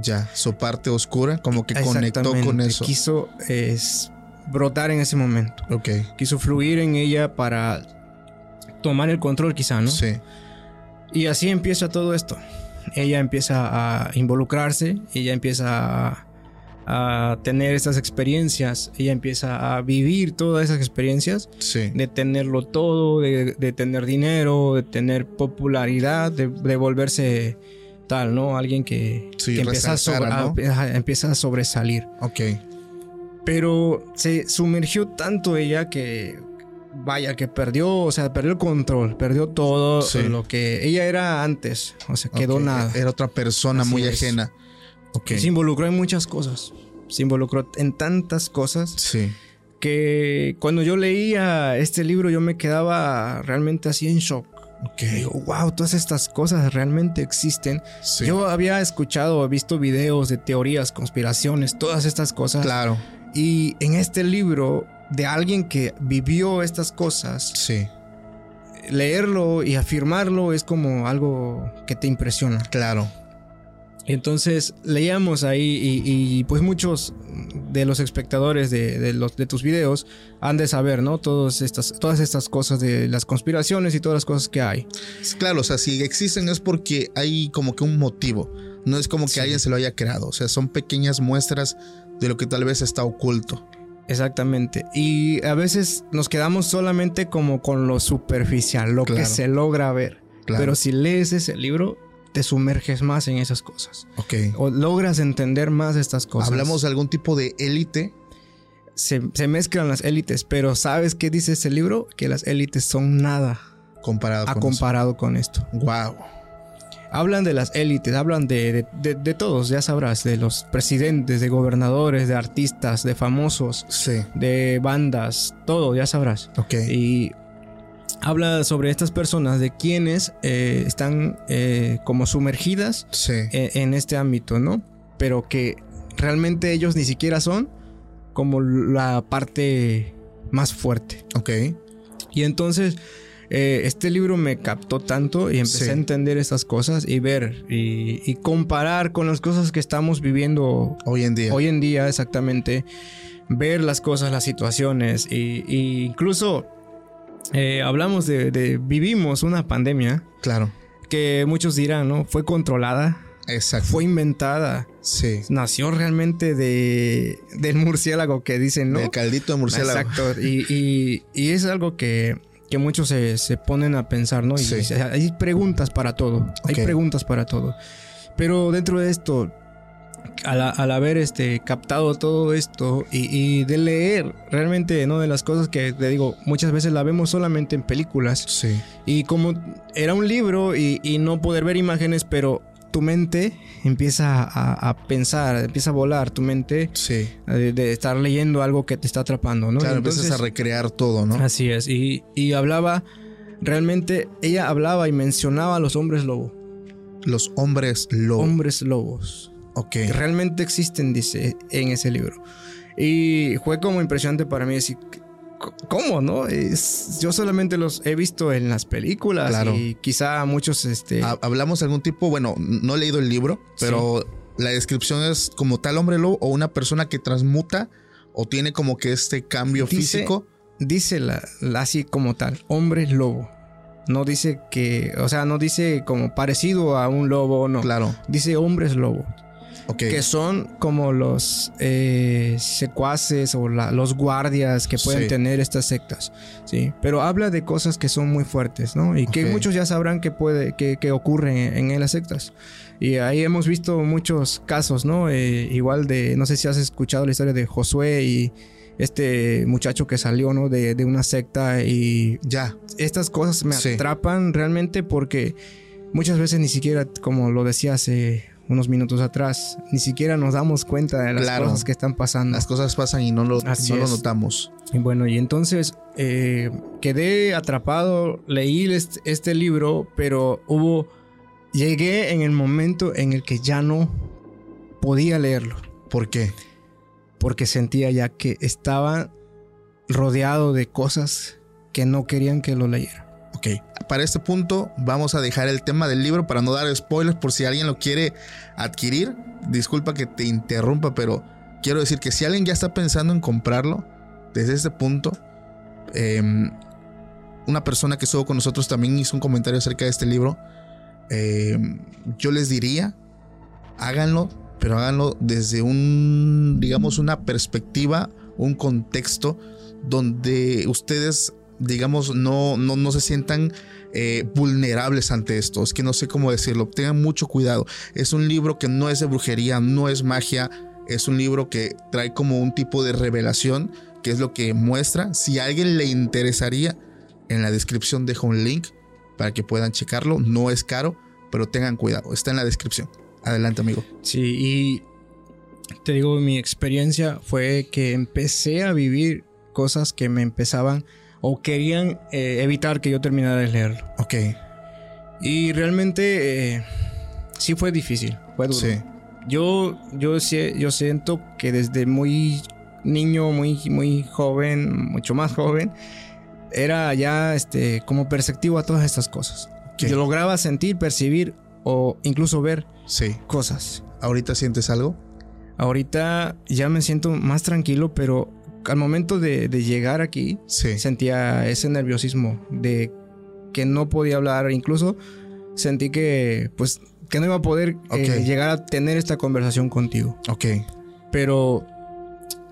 Ya, su parte oscura como que conectó con eso. Quiso es, brotar en ese momento. Ok. Quiso fluir en ella para tomar el control quizá, ¿no? Sí. Y así empieza todo esto. Ella empieza a involucrarse, ella empieza a a tener estas experiencias, ella empieza a vivir todas esas experiencias, sí. de tenerlo todo, de, de, tener dinero, de tener popularidad, de, de volverse tal, ¿no? Alguien que, sí, que empieza, a sobre, ¿no? a, empieza a sobresalir. Ok. Pero se sumergió tanto ella que, vaya, que perdió, o sea, perdió el control, perdió todo sí. lo que ella era antes, o sea, quedó okay. nada. Era otra persona Así muy es. ajena. Okay. Se involucró en muchas cosas. Se involucró en tantas cosas. Sí. Que cuando yo leía este libro yo me quedaba realmente así en shock. Okay. Digo, wow, todas estas cosas realmente existen. Sí. Yo había escuchado, visto videos de teorías, conspiraciones, todas estas cosas. Claro. Y en este libro de alguien que vivió estas cosas. Sí. leerlo y afirmarlo es como algo que te impresiona. Claro. Entonces leíamos ahí y, pues muchos de los espectadores de, los, de tus videos han de saber, ¿no? Todas estas, todas estas cosas de las conspiraciones y todas las cosas que hay. Claro, o sea, si existen es porque hay como que un motivo. No es como que alguien se lo haya creado. O sea, son pequeñas muestras de lo que tal vez está oculto. Exactamente. Y a veces nos quedamos solamente como con lo superficial, lo que se logra ver. Pero si lees ese libro, te sumerges más en esas cosas. Ok. O logras entender más estas cosas. Hablamos de algún tipo de élite. Se, mezclan las élites, pero ¿sabes qué dice ese libro? Que las élites son nada. Comparado con comparado con esto. Wow. Hablan de las élites, hablan de, de, todos, ya sabrás, de los presidentes, de gobernadores, de artistas, de famosos, sí. de bandas, todo, ya sabrás. Ok. Y habla sobre estas personas de quienes eh, están eh, como sumergidas e, en, este ámbito, ¿no? Pero que realmente ellos ni siquiera son como la parte más fuerte. Ok. Y entonces eh, este libro me captó tanto y empecé a entender estas cosas y ver y, comparar con las cosas que estamos viviendo hoy en día. Hoy en día, exactamente. Ver las cosas, las situaciones y, y incluso eh, hablamos de, vivimos una pandemia. Claro. Que muchos dirán, ¿no? Fue controlada. Exacto. Fue inventada. Sí. Nació realmente de, del murciélago que dicen, ¿no? Del caldito de murciélago. Exacto. Y, es algo que, muchos se, ponen a pensar, ¿no? Y sí. hay preguntas para todo. Hay preguntas para todo. Pero dentro de esto, al, haber este, captado todo esto y, de leer realmente, ¿no? De las cosas que te digo, muchas veces la vemos solamente en películas. Sí. Y como era un libro y, no poder ver imágenes, pero tu mente empieza a, pensar, empieza a volar tu mente sí. de, estar leyendo algo que te está atrapando, ¿no? Claro, empiezas a recrear todo, ¿no? Así es. Y, y hablaba, realmente, ella hablaba y mencionaba a los hombres lobo. Los hombres lobo. Hombres lobos. Que realmente existen, dice, en ese libro. Y fue como impresionante para mí decir, ¿cómo, no? Es, yo solamente los he visto en las películas y quizá muchos, este... Hablamos algún tipo, bueno, no he leído el libro, pero la descripción es como tal hombre lobo o una persona que transmuta o tiene como que este cambio físico. Dice la, así como tal, hombre lobo. No dice que, o sea, no dice como parecido a un lobo, no. Claro. Dice hombres lobo que son como los eh, secuaces o los guardias que pueden tener estas sectas, ¿sí? Pero habla de cosas que son muy fuertes, ¿no? Y que muchos ya sabrán que puede, que, ocurre en, las sectas. Y ahí hemos visto muchos casos, ¿no? Eh, igual de, no sé si has escuchado la historia de Josué y este muchacho que salió, ¿no? De, una secta y ya. Estas cosas me atrapan realmente porque muchas veces ni siquiera, como lo decía hace unos minutos atrás. Ni siquiera nos damos cuenta de las cosas que están pasando. Las cosas pasan y no lo, lo notamos. Y bueno, y entonces eh, quedé atrapado, leí este, este, libro, pero hubo... Llegué en el momento en el que ya no podía leerlo. ¿Por qué? Porque sentía ya que estaba rodeado de cosas que no querían que lo leyera. Ok, para este punto vamos a dejar el tema del libro para no dar spoilers por si alguien lo quiere adquirir. Disculpa que te interrumpa, pero quiero decir que si alguien ya está pensando en comprarlo, desde este punto, em, una persona que estuvo con nosotros también hizo un comentario acerca de este libro. Em, yo les diría, háganlo, pero háganlo desde un, digamos, una perspectiva, un contexto donde ustedes digamos, no, no, no se sientan eh, vulnerables ante esto. Es que no sé cómo decirlo. Tengan mucho cuidado. Es un libro que no es de brujería, no es magia. Es un libro que trae como un tipo de revelación, que es lo que muestra. Si a alguien le interesaría, en la descripción dejo un link para que puedan checarlo. No es caro, pero tengan cuidado. Está en la descripción. Adelante, amigo. Sí, y te digo, mi experiencia fue que empecé a vivir cosas que me empezaban o querían eh, evitar que yo terminara de leerlo. Ok. Y realmente eh, sí fue difícil, fue duro. Sí. Yo, yo, yo siento que desde muy niño, muy, muy joven, mucho más joven, era ya este, como perceptivo a todas estas cosas. ¿Qué? Yo lograba sentir, percibir o incluso ver Sí. cosas. ¿Ahorita sientes algo? Ahorita ya me siento más tranquilo, pero al momento de, de llegar aquí Sí. sentía ese nerviosismo de que no podía hablar, incluso sentí que pues que no iba a poder eh, llegar a tener esta conversación contigo. Ok. Pero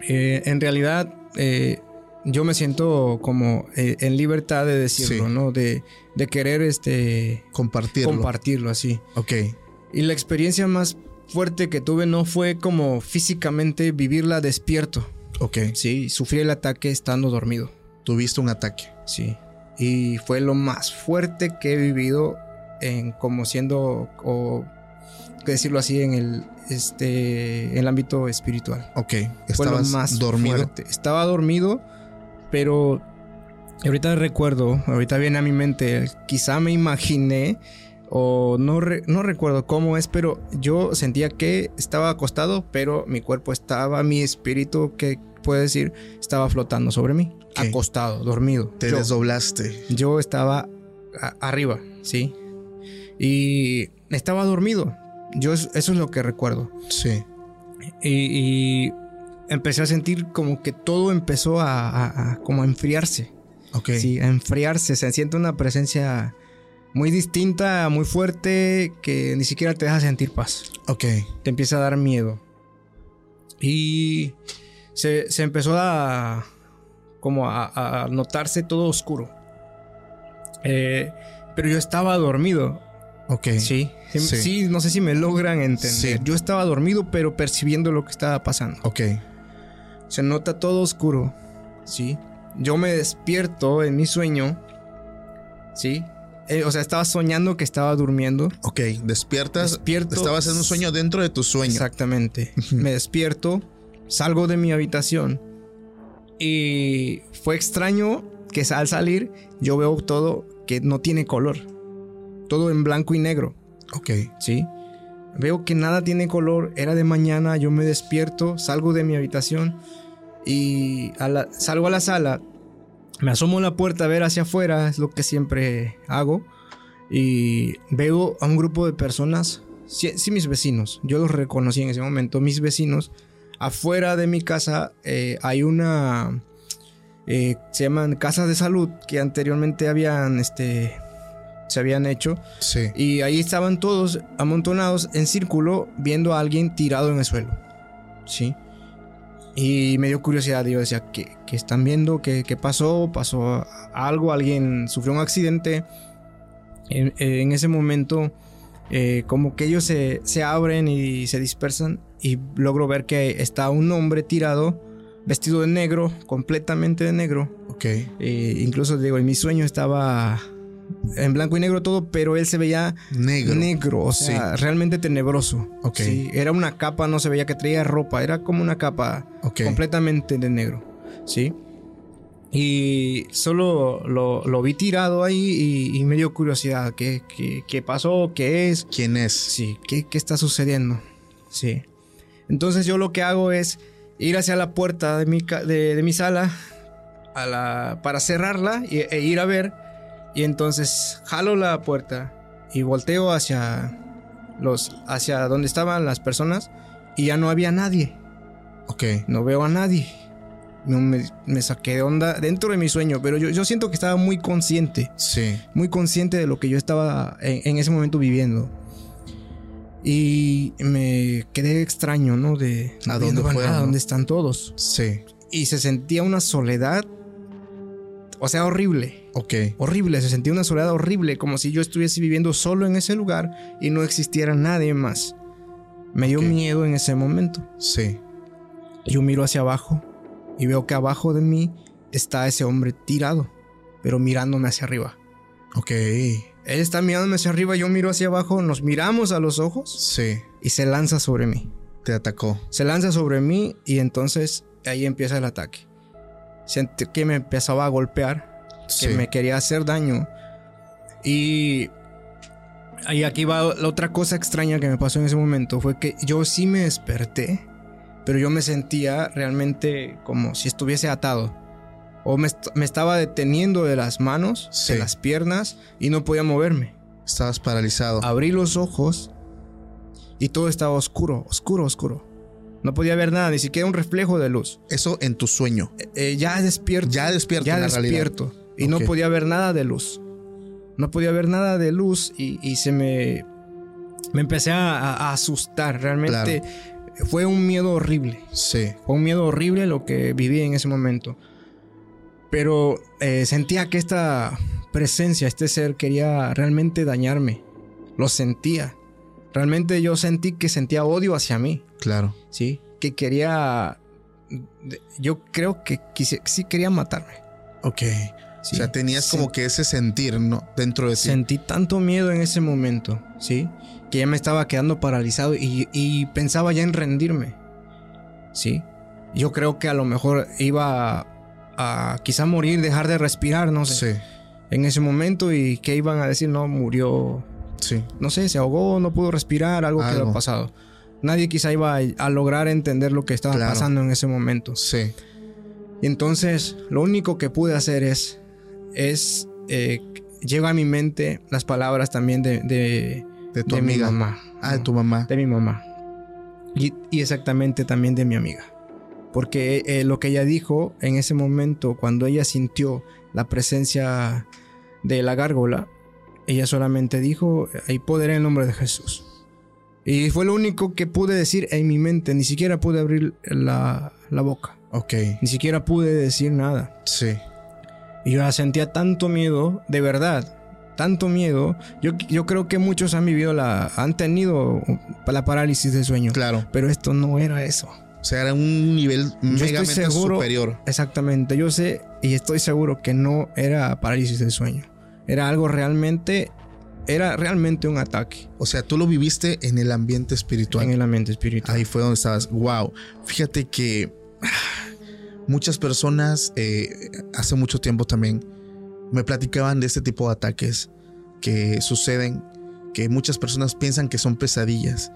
eh, en realidad eh, yo me siento como en libertad de decirlo, Sí. ¿no? De, de querer este Compartirlo. compartirlo así. ok. Y la experiencia más fuerte que tuve no fue como físicamente vivirla despierto. Ok. Sí, sufrí el ataque estando dormido. Tuviste un ataque. Sí. Y fue lo más fuerte que he vivido en como siendo o que decirlo así en el este en el ámbito espiritual. Ok. Fue lo Estabas más dormido. fuerte. Estaba dormido, pero ahorita recuerdo, ahorita viene a mi mente, quizá me imaginé o no, re- no recuerdo cómo es, pero yo sentía que estaba acostado, pero mi cuerpo estaba, mi espíritu, que puede decir, estaba flotando sobre mí, Ok. acostado, dormido. Te Yo- desdoblaste. yo estaba a- arriba, ¿sí? Y estaba dormido. Yo es- eso es lo que recuerdo. Sí. Y, y empecé a sentir como que todo empezó a, a- a como a enfriarse. Ok. Sí, a enfriarse. Se siente una presencia muy distinta, muy fuerte, que ni siquiera te deja sentir paz. Ok. Te empieza a dar miedo. Y se, se empezó a como a, a notarse todo oscuro. Eh, pero yo estaba dormido. Ok. Sí, sí, no sé si me logran entender. Sí. Yo estaba dormido, pero percibiendo lo que estaba pasando. Ok. Se nota todo oscuro. Sí. Yo me despierto en mi sueño. Sí. Eh, o sea, estaba soñando que estaba durmiendo. Ok. Despiertas. Despierto. Estabas en un sueño dentro de tu sueño. Exactamente. me despierto, salgo de mi habitación. Y fue extraño que al salir yo veo todo que no tiene color. Todo en blanco y negro. Ok. ¿sí? Veo que nada tiene color, era de mañana, yo me despierto, salgo de mi habitación y a la- salgo a la sala, me asomo a la puerta a ver hacia afuera, es lo que siempre hago, y veo a un grupo de personas, sí, sí, mis vecinos, yo los reconocí en ese momento, mis vecinos, afuera de mi casa eh, hay una... eh, se llaman casas de salud que anteriormente habían este se habían hecho Sí. y ahí estaban todos amontonados en círculo viendo a alguien tirado en el suelo. Sí. Y me dio curiosidad. Yo decía, ¿qué, qué están viendo? ¿Qué, qué pasó? ¿Pasó algo? ¿Alguien sufrió un accidente? En, en ese momento, eh, como que ellos se, se abren y se dispersan. Y logro ver que está un hombre tirado, vestido de negro, completamente de negro. Ok. Eh, incluso digo, en mi sueño estaba en blanco y negro todo, pero él se veía Negro. negro, o sea, realmente tenebroso. Ok. Sí, era una capa, no se veía que traía ropa, era como una capa completamente de negro, ¿sí? Y solo lo, lo vi tirado ahí y, y me dio curiosidad, ¿qué, qué, qué pasó? ¿Qué es? ¿Quién es? Sí, ¿qué, qué está sucediendo? Sí. Entonces yo lo que hago es ir hacia la puerta de mi, de, de mi sala a la, para cerrarla e ir a ver. Y entonces jalo la puerta y volteo hacia, los, hacia donde estaban las personas y ya no había nadie. Ok. No veo a nadie. No me, me saqué de onda dentro de mi sueño, pero yo, yo siento que estaba muy consciente Sí. muy consciente de lo que yo estaba en, en ese momento viviendo. Y me quedé extraño, ¿no? De ¿A de dónde fueron, no? ¿Dónde están todos? Sí. Y se sentía una soledad, o sea, horrible. Ok. Horrible, se sentía una soledad horrible, como si yo estuviese viviendo solo en ese lugar y no existiera nadie más. Me dio miedo en ese momento. Sí. Yo miro hacia abajo y veo que abajo de mí está ese hombre tirado, pero mirándome hacia arriba. Ok. Él está mirándome hacia arriba, yo miro hacia abajo, nos miramos a los ojos Sí. y se lanza sobre mí. Te atacó. Se lanza sobre mí y entonces ahí empieza el ataque. Sentí que me empezaba a golpear, Sí. que me quería hacer daño. Y ahí aquí va la otra cosa extraña que me pasó en ese momento. Fue que yo sí me desperté, pero yo me sentía realmente como si estuviese atado. O me, estaba deteniendo de las manos, de las piernas y no podía moverme. Estabas paralizado. Abrí los ojos y todo estaba oscuro, oscuro, oscuro. No podía ver nada, ni siquiera un reflejo de luz. Eso en tu sueño. Eh, eh, ya despierto. Ya despierto. Ya despierto. Y no podía ver nada de luz. No podía ver nada de luz y, se me... Me empecé a, asustar. Realmente fue un miedo horrible. Sí. Fue un miedo horrible lo que viví en ese momento. Pero eh, sentía que esta presencia, este ser quería realmente dañarme. Lo sentía. Realmente yo sentí que sentía odio hacia mí. Claro. Sí. Que quería. Yo creo que sí quería matarme. Ok. o sea, tenías como que ese sentir, ¿no? Dentro de ti. Sentí tanto miedo en ese momento, ¿sí? Que ya me estaba quedando paralizado y, y pensaba ya en rendirme. ¿Sí? Yo creo que a lo mejor iba a quizá morir, dejar de respirar, no sé. Sí. En ese momento y que iban a decir, no, murió. Sí. No sé, se ahogó, no pudo respirar, algo, que ha pasado. Nadie quizá iba a, lograr entender lo que estaba pasando en ese momento. Sí. Y entonces, lo único que pude hacer es, es, eh, llega a mi mente las palabras también de, de, de tu amiga. Mi mamá. Ah, de tu mamá. De mi mamá. Y, y exactamente también de mi amiga. Porque eh, lo que ella dijo en ese momento, cuando ella sintió la presencia de la gárgola, ella solamente dijo, hay poder en el nombre de Jesús. Y fue lo único que pude decir en mi mente, ni siquiera pude abrir la, boca. Ok. Ni siquiera pude decir nada. Sí. Y yo sentía tanto miedo, de verdad, tanto miedo. Yo, yo creo que muchos han vivido la, han tenido la parálisis de sueño. Claro. Pero esto no era eso. O sea, era un nivel megamente superior. Exactamente. Yo sé y estoy seguro que no era parálisis del sueño. Era algo realmente. Era realmente un ataque. O sea, tú lo viviste en el ambiente espiritual. En el ambiente espiritual. Ahí fue donde estabas. Wow. Fíjate que muchas personas eh, hace mucho tiempo también me platicaban de este tipo de ataques que suceden, que muchas personas piensan que son pesadillas,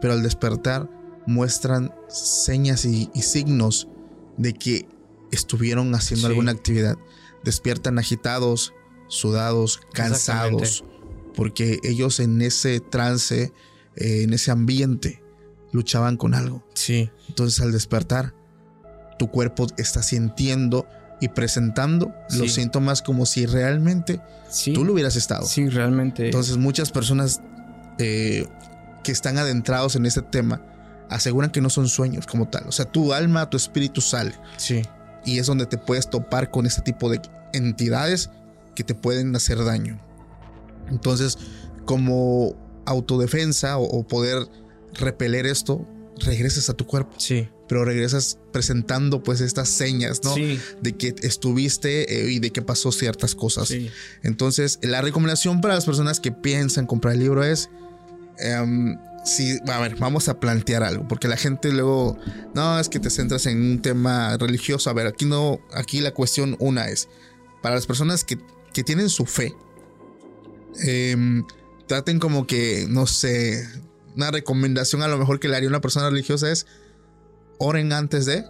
pero al despertar muestran señas y, signos de que estuvieron haciendo alguna actividad. Despiertan agitados, sudados, cansados, porque ellos en ese trance, eh, en ese ambiente, luchaban con algo. Sí. Entonces al despertar, tu cuerpo está sintiendo y presentando los síntomas como si realmente tú lo hubieras estado. Sí, realmente. Entonces muchas personas eh, que están adentrados en este tema aseguran que no son sueños como tal. O sea, tu alma, tu espíritu sale. Sí. Y es donde te puedes topar con este tipo de entidades que te pueden hacer daño. Entonces, como autodefensa o, poder repeler esto, regresas a tu cuerpo. Sí. Pero regresas presentando pues estas señas, ¿no? Sí. De que estuviste eh, y de que pasó ciertas cosas. Sí. Entonces, la recomendación para las personas que piensan comprar el libro es... Em, Sí, a ver, vamos a plantear algo, porque la gente luego, no, es que te centras en un tema religioso. A ver, aquí no, aquí la cuestión una es, para las personas que, que tienen su fe, em, traten como que, no sé, una recomendación a lo mejor que le haría una persona religiosa es, oren antes de,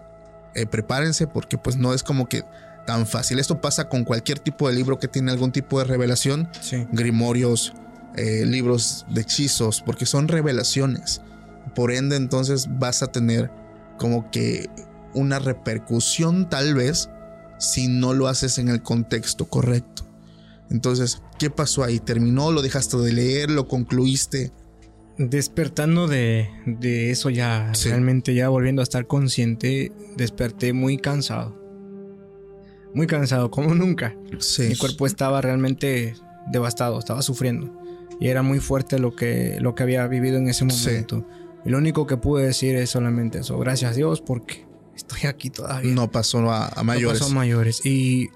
eh, prepárense, porque pues no es como que tan fácil. Esto pasa con cualquier tipo de libro que tiene algún tipo de revelación, sí. grimorios, eh, libros de hechizos, porque son revelaciones. Por ende, entonces vas a tener como que una repercusión tal vez si no lo haces en el contexto correcto. Entonces, ¿qué pasó ahí? ¿Terminó? ¿Lo dejaste de leer? ¿Lo concluiste? Despertando de, eso ya, realmente ya volviendo a estar consciente, desperté muy cansado. Muy cansado, como nunca. Mi cuerpo estaba realmente devastado, estaba sufriendo. Y era muy fuerte lo que, lo que había vivido en ese momento. Y lo único que pude decir es solamente eso. Gracias a Dios porque estoy aquí todavía. No pasó a, mayores. No pasó a mayores. Y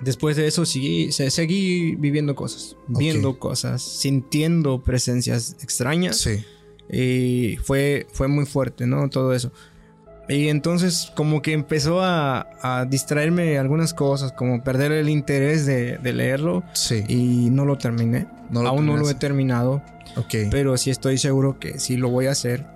después de eso seguí, seguí viviendo cosas. Viendo cosas. Sintiendo presencias extrañas. Sí. Y fue, fue muy fuerte, ¿no? Todo eso. Y entonces como que empezó a, distraerme algunas cosas, como perder el interés de, leerlo. Sí. Y no lo terminé. Aún no lo he terminado. Ok. Pero sí estoy seguro que sí lo voy a hacer.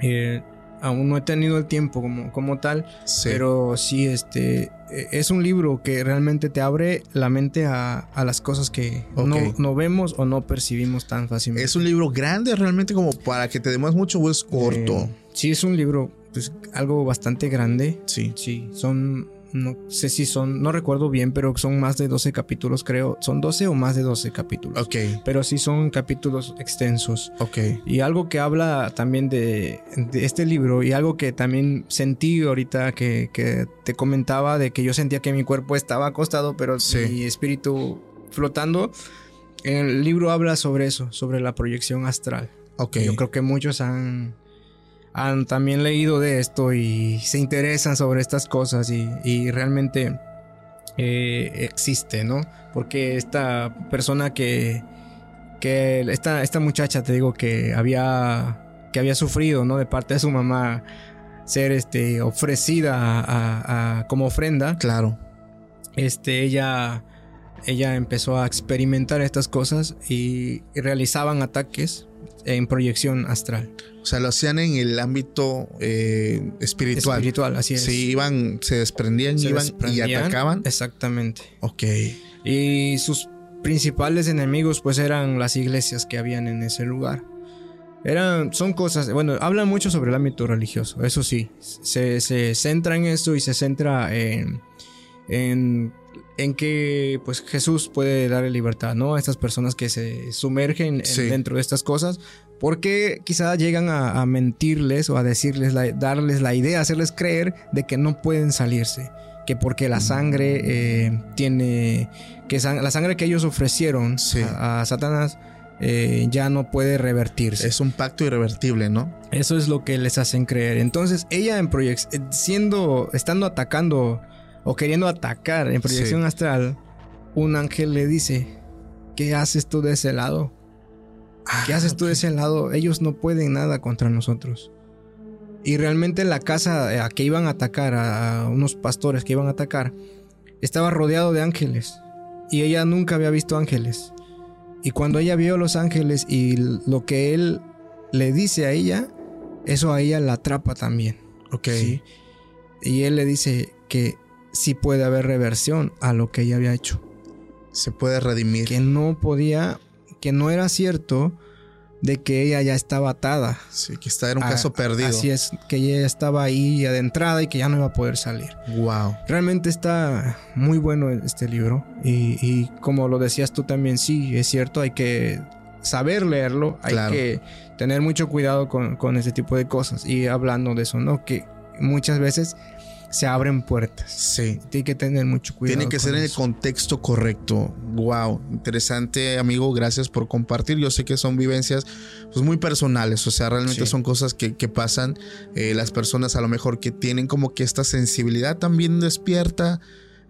Eh, aún no he tenido el tiempo como, como tal, pero sí, este, e, es un libro que realmente te abre la mente a, las cosas que no, vemos o no percibimos tan fácilmente. ¿Es un libro grande realmente como para que te demos mucho o es corto? Eh, sí, es un libro, pues algo bastante grande. Sí. Sí, son no sé si son, no recuerdo bien, pero son más de 12 capítulos, creo. Son 12 o más de 12 capítulos. Ok. Pero sí son capítulos extensos. Ok. Y algo que habla también de, este libro y algo que también sentí ahorita que, te comentaba de que yo sentía que mi cuerpo estaba acostado, pero mi espíritu flotando. El libro habla sobre eso, sobre la proyección astral. Ok. Yo creo que muchos han han también leído de esto y se interesan sobre estas cosas y, realmente eh, existe, ¿no? Porque esta persona que, que esta, esta muchacha, te digo, que había, que había sufrido, ¿no? De parte de su mamá ser este, ofrecida a, como ofrenda. Claro. Este, ella, ella empezó a experimentar estas cosas y realizaban ataques en proyección astral. O sea, lo hacían en el ámbito eh, espiritual. Espiritual, así es. Sí, iban, se desprendían, iban y atacaban. Exactamente. Ok. Y sus principales enemigos, pues, eran las iglesias que habían en ese lugar. Eran, son cosas, bueno, hablan mucho sobre el ámbito religioso, eso sí. Se, centra en eso y se centra en, en, en que, pues, Jesús puede darle libertad, ¿no? A estas personas que se sumergen dentro de estas cosas porque quizá llegan a, mentirles o a decirles, darles la idea, hacerles creer de que no pueden salirse. Que porque la sangre eh, tiene. que la sangre que ellos ofrecieron a, Satanás eh, ya no puede revertirse. Es un pacto irrevertible, ¿no? Eso es lo que les hacen creer. Entonces, ella en proyección. siendo. estando atacando o queriendo atacar en proyección astral, un ángel le dice: ¿Qué haces tú de ese lado? ¿Qué ah, haces tú de ese lado? Ellos no pueden nada contra nosotros. Y realmente la casa a que iban a atacar, a unos pastores que iban a atacar, estaba rodeado de ángeles. Y ella nunca había visto ángeles. Y cuando ella vio los ángeles y lo que él le dice a ella, eso a ella la atrapa también. Ok. Y él le dice que sí puede haber reversión a lo que ella había hecho. Se puede redimir. Que no podía que no era cierto de que ella ya estaba atada. Sí, que estaba en un caso perdido. Así es, que ella estaba ahí adentrada y que ya no iba a poder salir. Wow. Realmente está muy bueno este libro. Y, como lo decías tú también, sí, es cierto, hay que saber leerlo, hay que tener mucho cuidado con, con ese tipo de cosas. Y hablando de eso, ¿no? Que muchas veces se abren puertas. Sí. Tiene que tener mucho cuidado. Tiene que ser en el contexto correcto. Wow, interesante amigo, gracias por compartir. Yo sé que son vivencias pues, muy personales, o sea, realmente son cosas que, pasan. Eh, las personas a lo mejor que tienen como que esta sensibilidad también despierta.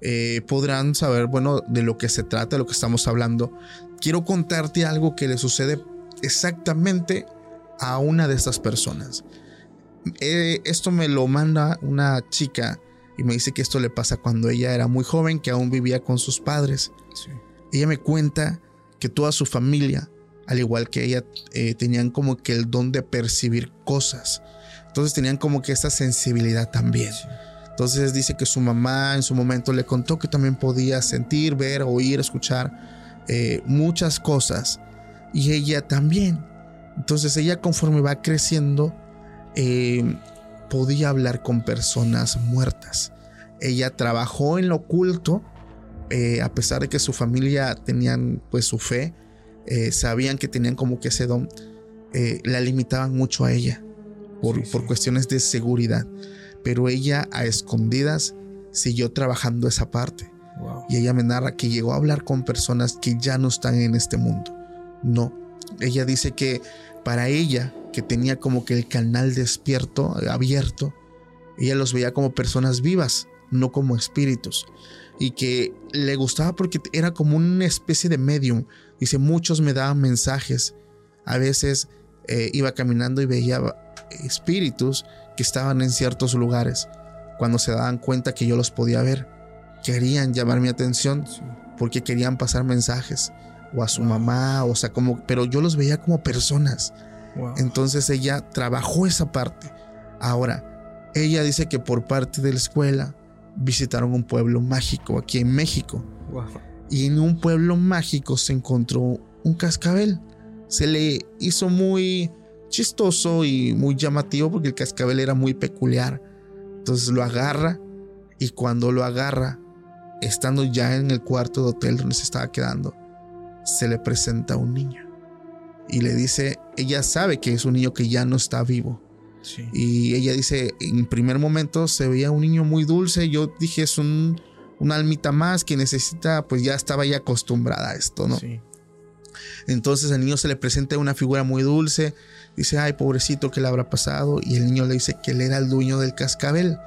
Eh, podrán saber, bueno, de lo que se trata, de lo que estamos hablando. Quiero contarte algo que le sucede exactamente a una de estas personas. Eh, esto me lo manda una chica y me dice que esto le pasa cuando ella era muy joven, que aún vivía con sus padres. Ella me cuenta que toda su familia, al igual que ella, eh, tenían como que el don de percibir cosas. Entonces tenían como que esa sensibilidad también. Entonces dice que su mamá en su momento le contó que también podía sentir, ver, oír, escuchar eh, muchas cosas. Y ella también. Entonces ella conforme va creciendo, eh, podía hablar con personas muertas. Ella trabajó en lo oculto, eh, a pesar de que su familia tenían pues su fe, eh, sabían que tenían como que ese don, la limitaban mucho a ella por, por cuestiones de seguridad. Pero ella a escondidas siguió trabajando esa parte. Y ella me narra que llegó a hablar con personas que ya no están en este mundo. No, ella dice que para ella que tenía como que el canal despierto, abierto. Ella los veía como personas vivas, no como espíritus. Y que le gustaba porque era como una especie de medium. Dice, muchos me daban mensajes. A veces eh, iba caminando y veía espíritus que estaban en ciertos lugares. Cuando se daban cuenta que yo los podía ver, querían llamar mi atención porque querían pasar mensajes. O a su mamá, o sea, como, pero yo los veía como personas entonces ella trabajó esa parte Ahora, ella dice que por parte de la escuela visitaron un pueblo mágico aquí en México. Y en un pueblo mágico se encontró un cascabel. Se le hizo muy chistoso y muy llamativo porque el cascabel era muy peculiar. Entonces lo agarra y cuando lo agarra, estando ya en el cuarto de hotel donde se estaba quedando, se le presenta un niño. Y le dice, ella sabe que es un niño que ya no está vivo. Y ella dice, en primer momento se veía un niño muy dulce. Yo dije, es un, una almita más que necesita, pues ya estaba ya acostumbrada a esto, ¿no? Entonces el niño se le presenta una figura muy dulce. Dice, ay, pobrecito, ¿qué le habrá pasado? Y el niño le dice que él era el dueño del cascabel.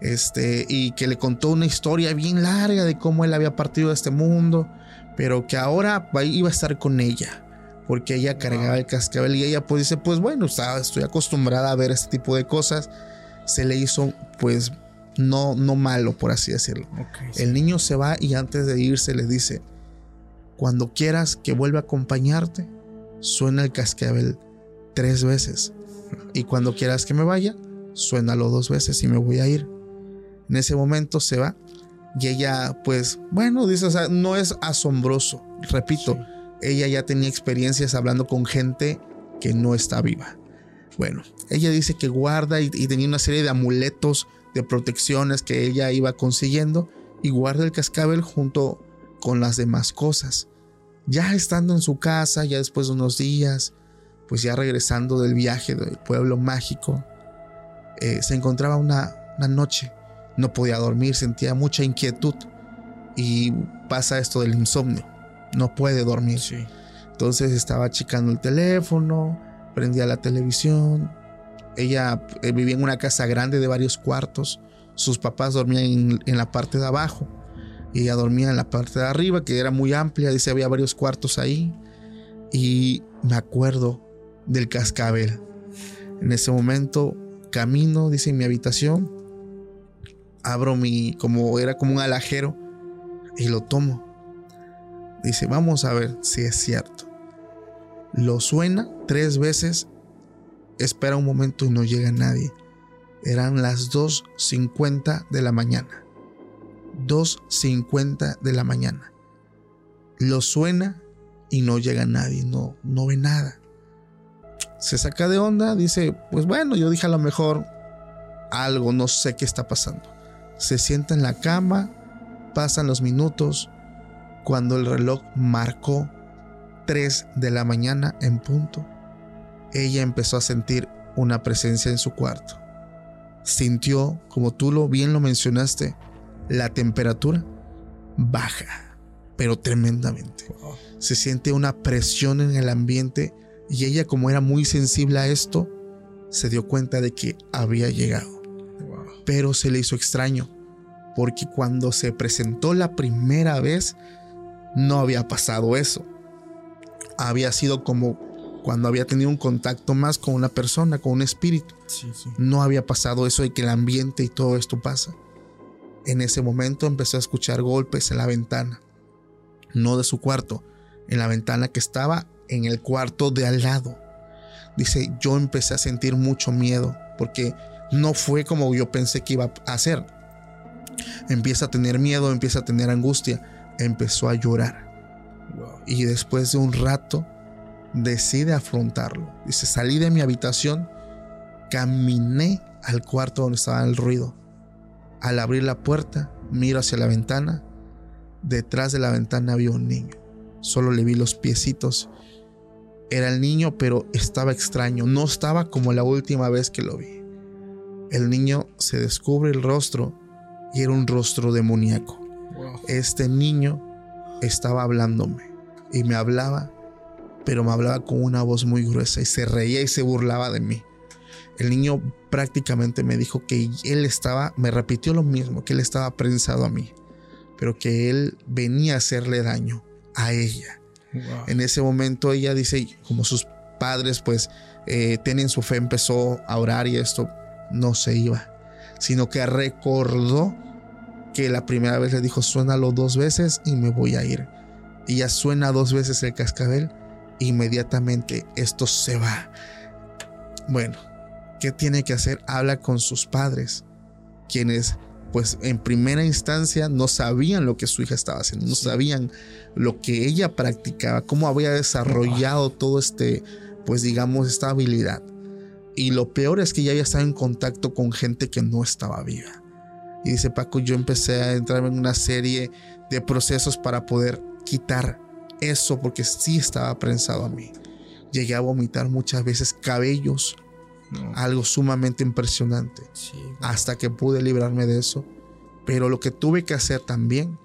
Este, y que le contó una historia bien larga de cómo él había partido de este mundo, pero que ahora iba a estar con ella porque ella cargaba el cascabel y ella pues dice, pues bueno, estoy acostumbrada a ver este tipo de cosas. Se le hizo pues no, no malo, por así decirlo. el niño se va y antes de irse le dice, cuando quieras que vuelva a acompañarte, suena el cascabel tres veces. Y cuando quieras que me vaya, suénalo dos veces y me voy a ir. En ese momento se va y ella pues bueno, dice, o sea, no es asombroso, repito ella ya tenía experiencias hablando con gente que no está viva. Bueno, ella dice que guarda y, tenía una serie de amuletos, de protecciones que ella iba consiguiendo y guarda el cascabel junto con las demás cosas. Ya estando en su casa, ya después de unos días, pues ya regresando del viaje del pueblo mágico, eh, se encontraba una, una noche, no podía dormir, sentía mucha inquietud y pasa esto del insomnio no puede dormir. Entonces estaba checando el teléfono, prendía la televisión. Ella eh, vivía en una casa grande de varios cuartos. Sus papás dormían en, la parte de abajo y ella dormía en la parte de arriba, que era muy amplia. Dice, había varios cuartos ahí. Y me acuerdo del cascabel. En ese momento camino, dice, en mi habitación. Abro mi, como era como un alajero, y lo tomo. Dice, vamos a ver si es cierto. Lo suena tres veces, espera un momento y no llega nadie. Eran las 2.50 de la mañana. 2.50 de la mañana. Lo suena y no llega nadie, no, no ve nada. Se saca de onda, dice, pues bueno, yo dije a lo mejor algo, no sé qué está pasando. Se sienta en la cama, pasan los minutos, cuando el reloj marcó 3 de la mañana en punto, ella empezó a sentir una presencia en su cuarto. Sintió, como tú lo bien lo mencionaste, la temperatura baja, pero tremendamente. Se siente una presión en el ambiente y ella como era muy sensible a esto, se dio cuenta de que había llegado. Pero se le hizo extraño, porque cuando se presentó la primera vez, no había pasado eso. Había sido como cuando había tenido un contacto más con una persona, con un espíritu. No había pasado eso de que el ambiente y todo esto pasa. En ese momento empezó a escuchar golpes en la ventana, no de su cuarto, en la ventana que estaba en el cuarto de al lado. Dice, yo empecé a sentir mucho miedo porque no fue como yo pensé que iba a hacer. Empieza a tener miedo, empieza a tener angustia empezó a llorar. Y después de un rato decide afrontarlo. Dice, salí de mi habitación, caminé al cuarto donde estaba el ruido. Al abrir la puerta, miro hacia la ventana. Detrás de la ventana había un niño. Solo le vi los piecitos. Era el niño, pero estaba extraño. No estaba como la última vez que lo vi. El niño se descubre el rostro y era un rostro demoníaco este niño estaba hablándome y me hablaba, pero me hablaba con una voz muy gruesa y se reía y se burlaba de mí. El niño prácticamente me dijo que él estaba, me repitió lo mismo, que él estaba prensado a mí, pero que él venía a hacerle daño a ella. En ese momento ella dice, como sus padres pues eh, tienen su fe, empezó a orar y esto no se iba, sino que recordó que la primera vez le dijo suénalo dos veces y me voy a ir. Y ya suena dos veces el cascabel, inmediatamente esto se va. Bueno, ¿qué tiene que hacer? Habla con sus padres, quienes pues en primera instancia no sabían lo que su hija estaba haciendo, no sabían lo que ella practicaba, cómo había desarrollado todo este, pues digamos, esta habilidad. Y lo peor es que ya había estado en contacto con gente que no estaba viva. Y dice Paco, yo empecé a entrar en una serie de procesos para poder quitar eso porque sí estaba prensado a mí. Llegué a vomitar muchas veces cabellos, algo sumamente impresionante, hasta que pude librarme de eso. Pero lo que tuve que hacer también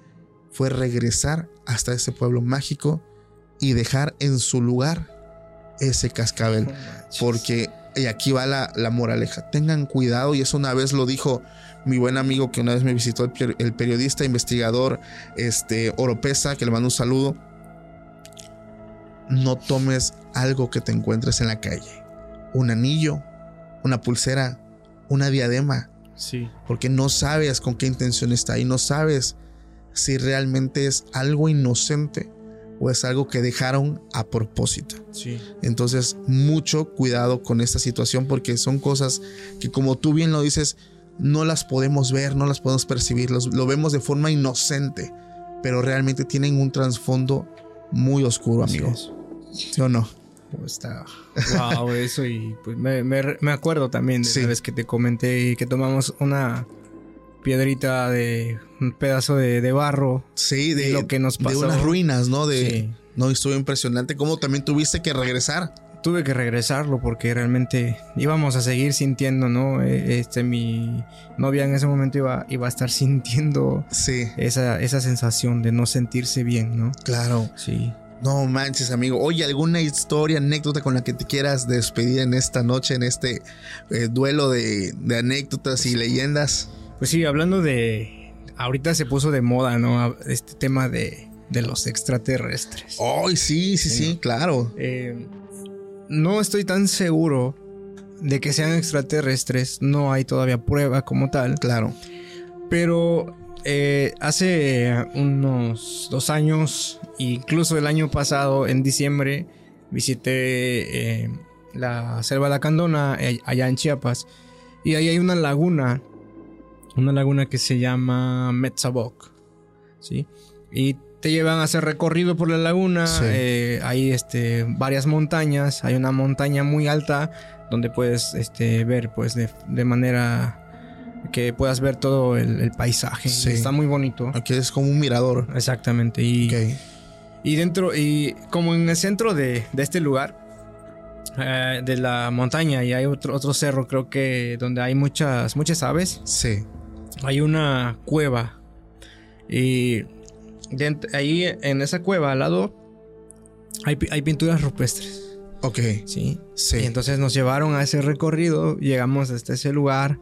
fue regresar hasta ese pueblo mágico y dejar en su lugar ese cascabel. porque, y aquí va la, moraleja, tengan cuidado, y eso una vez lo dijo mi buen amigo que una vez me visitó, el, periodista, investigador, este, Oropesa, que le mando un saludo. No tomes algo que te encuentres en la calle. Un anillo, una pulsera, una diadema. Sí. Porque no sabes con qué intención está ahí, no sabes si realmente es algo inocente o es algo que dejaron a propósito. Sí. Entonces, mucho cuidado con esta situación porque son cosas que como tú bien lo dices, no las podemos ver, no las podemos percibir, lo vemos de forma inocente, pero realmente tienen un trasfondo muy oscuro, amigos. ¿Sí o no? Está wow, eso y pues me, acuerdo también de la vez que te comenté que tomamos una piedrita de un pedazo de, barro. Sí, de lo que nos pasó. De unas ruinas, ¿no? De, No, estuvo impresionante. ¿Cómo también tuviste que regresar? Tuve que regresarlo porque realmente íbamos a seguir sintiendo, ¿no? E, este, mi novia en ese momento iba, iba a estar sintiendo sí. esa, esa sensación de no sentirse bien, ¿no? Claro. Sí. No manches, amigo. Oye, ¿alguna historia, anécdota con la que te quieras despedir en esta noche, en este eh, duelo de, anécdotas y leyendas? Pues sí, hablando de. Ahorita se puso de moda, ¿no? Este tema de, los extraterrestres. Ay, sí, sí, sí, claro. Eh, no estoy tan seguro de que sean extraterrestres. No hay todavía prueba como tal. Claro. Pero eh, hace unos dos años, incluso el año pasado, en diciembre, visité eh, la selva de la Candona, allá en Chiapas, y ahí hay una laguna, una laguna que se llama Metzaboc, ¿sí? Y te llevan a hacer recorrido por la laguna, hay este, varias montañas, hay una montaña muy alta donde puedes este, ver pues de manera que puedas ver todo el, paisaje. Está muy bonito. Aquí es como un mirador. Exactamente. Y, y dentro, y como en el centro de, este lugar, eh, de la montaña, y hay otro, otro cerro, creo que donde hay muchas, muchas aves. Sí. Hay una cueva. Y ahí en esa cueva al lado hay, hay pinturas rupestres. Ok. Sí. Sí. Y entonces nos llevaron a ese recorrido, llegamos hasta ese lugar.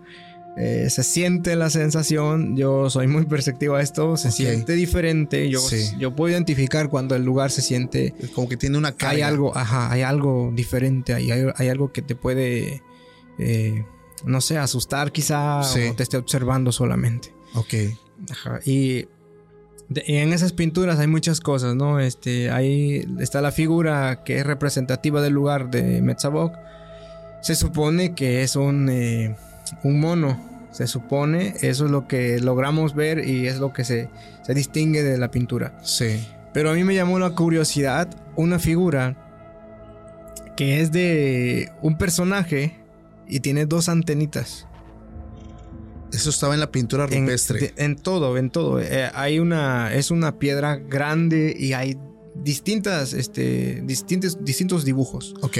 Eh, se siente la sensación, yo soy muy perceptivo a esto, se siente diferente, yo, yo puedo identificar cuando el lugar se siente... Como que tiene una carga. Hay algo, ajá, hay algo diferente, hay, hay, algo que te puede, eh, no sé, asustar quizá o te esté observando solamente. Ok. Ajá, y... en esas pinturas hay muchas cosas, ¿no? Este, ahí está la figura que es representativa del lugar de Metzabok. Se supone que es un, eh, un mono se supone, eso es lo que logramos ver y es lo que se, se distingue de la pintura. Sí. Pero a mí me llamó la curiosidad una figura que es de un personaje y tiene dos antenitas. Eso estaba en la pintura rupestre. En, todo, en todo. Eh, hay una, es una piedra grande y hay distintas, este, distintos, distintos dibujos. Ok.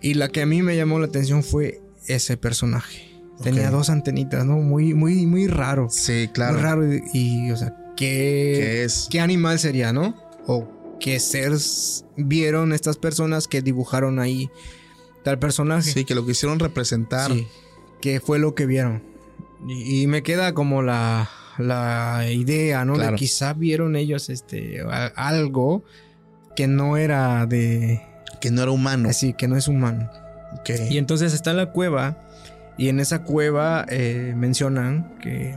Y la que a mí me llamó la atención fue ese personaje. Tenía dos antenitas, ¿no? Muy, muy, muy raro. Sí, claro. Muy raro. Y, o sea, ¿qué, ¿Qué es? ¿Qué animal sería, no? O qué seres vieron estas personas que dibujaron ahí tal personaje. Sí, que lo quisieron representar. Sí. ¿Qué fue lo que vieron? Y, me queda como la, la idea, ¿no? De quizá vieron ellos este algo que no era de. Que no era humano. Sí, que no es humano. Okay. Y entonces está la cueva y en esa cueva eh, mencionan que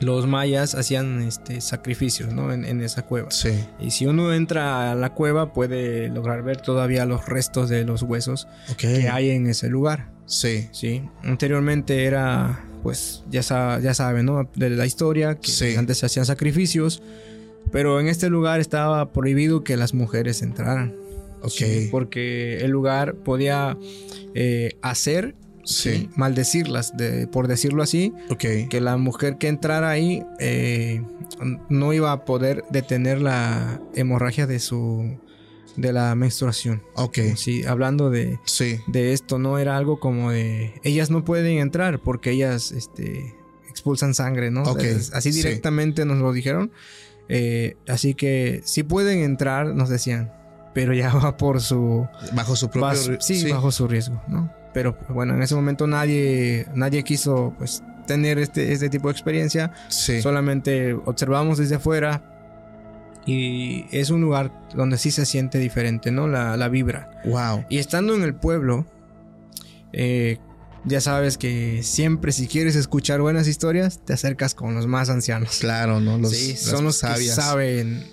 los mayas hacían este, sacrificios ¿no? en, esa cueva. Sí. Y si uno entra a la cueva puede lograr ver todavía los restos de los huesos que hay en ese lugar. Sí. Sí. Anteriormente era, pues ya, ya saben, ¿no? De la historia, que antes se hacían sacrificios, pero en este lugar estaba prohibido que las mujeres entraran. Ok. porque el lugar podía eh, hacer sí. maldecirlas, de, por decirlo así. Que la mujer que entrara ahí eh, no iba a poder detener la hemorragia de su de la menstruación. Ok. Sí, hablando de, de esto, no era algo como de ellas no pueden entrar porque ellas este, expulsan sangre, ¿no? así directamente nos lo dijeron. Eh, así que si pueden entrar, nos decían, pero ya va por su bajo su propio riesgo. sí, bajo su riesgo, ¿no? Pero bueno, en ese momento nadie, nadie quiso pues tener este, este tipo de experiencia. Solamente observamos desde afuera y es un lugar donde sí se siente diferente, ¿no? La, la vibra. Wow. Y estando en el pueblo, eh, ya sabes que siempre si quieres escuchar buenas historias, te acercas con los más ancianos. Claro, ¿no? Los, sí, son los que saben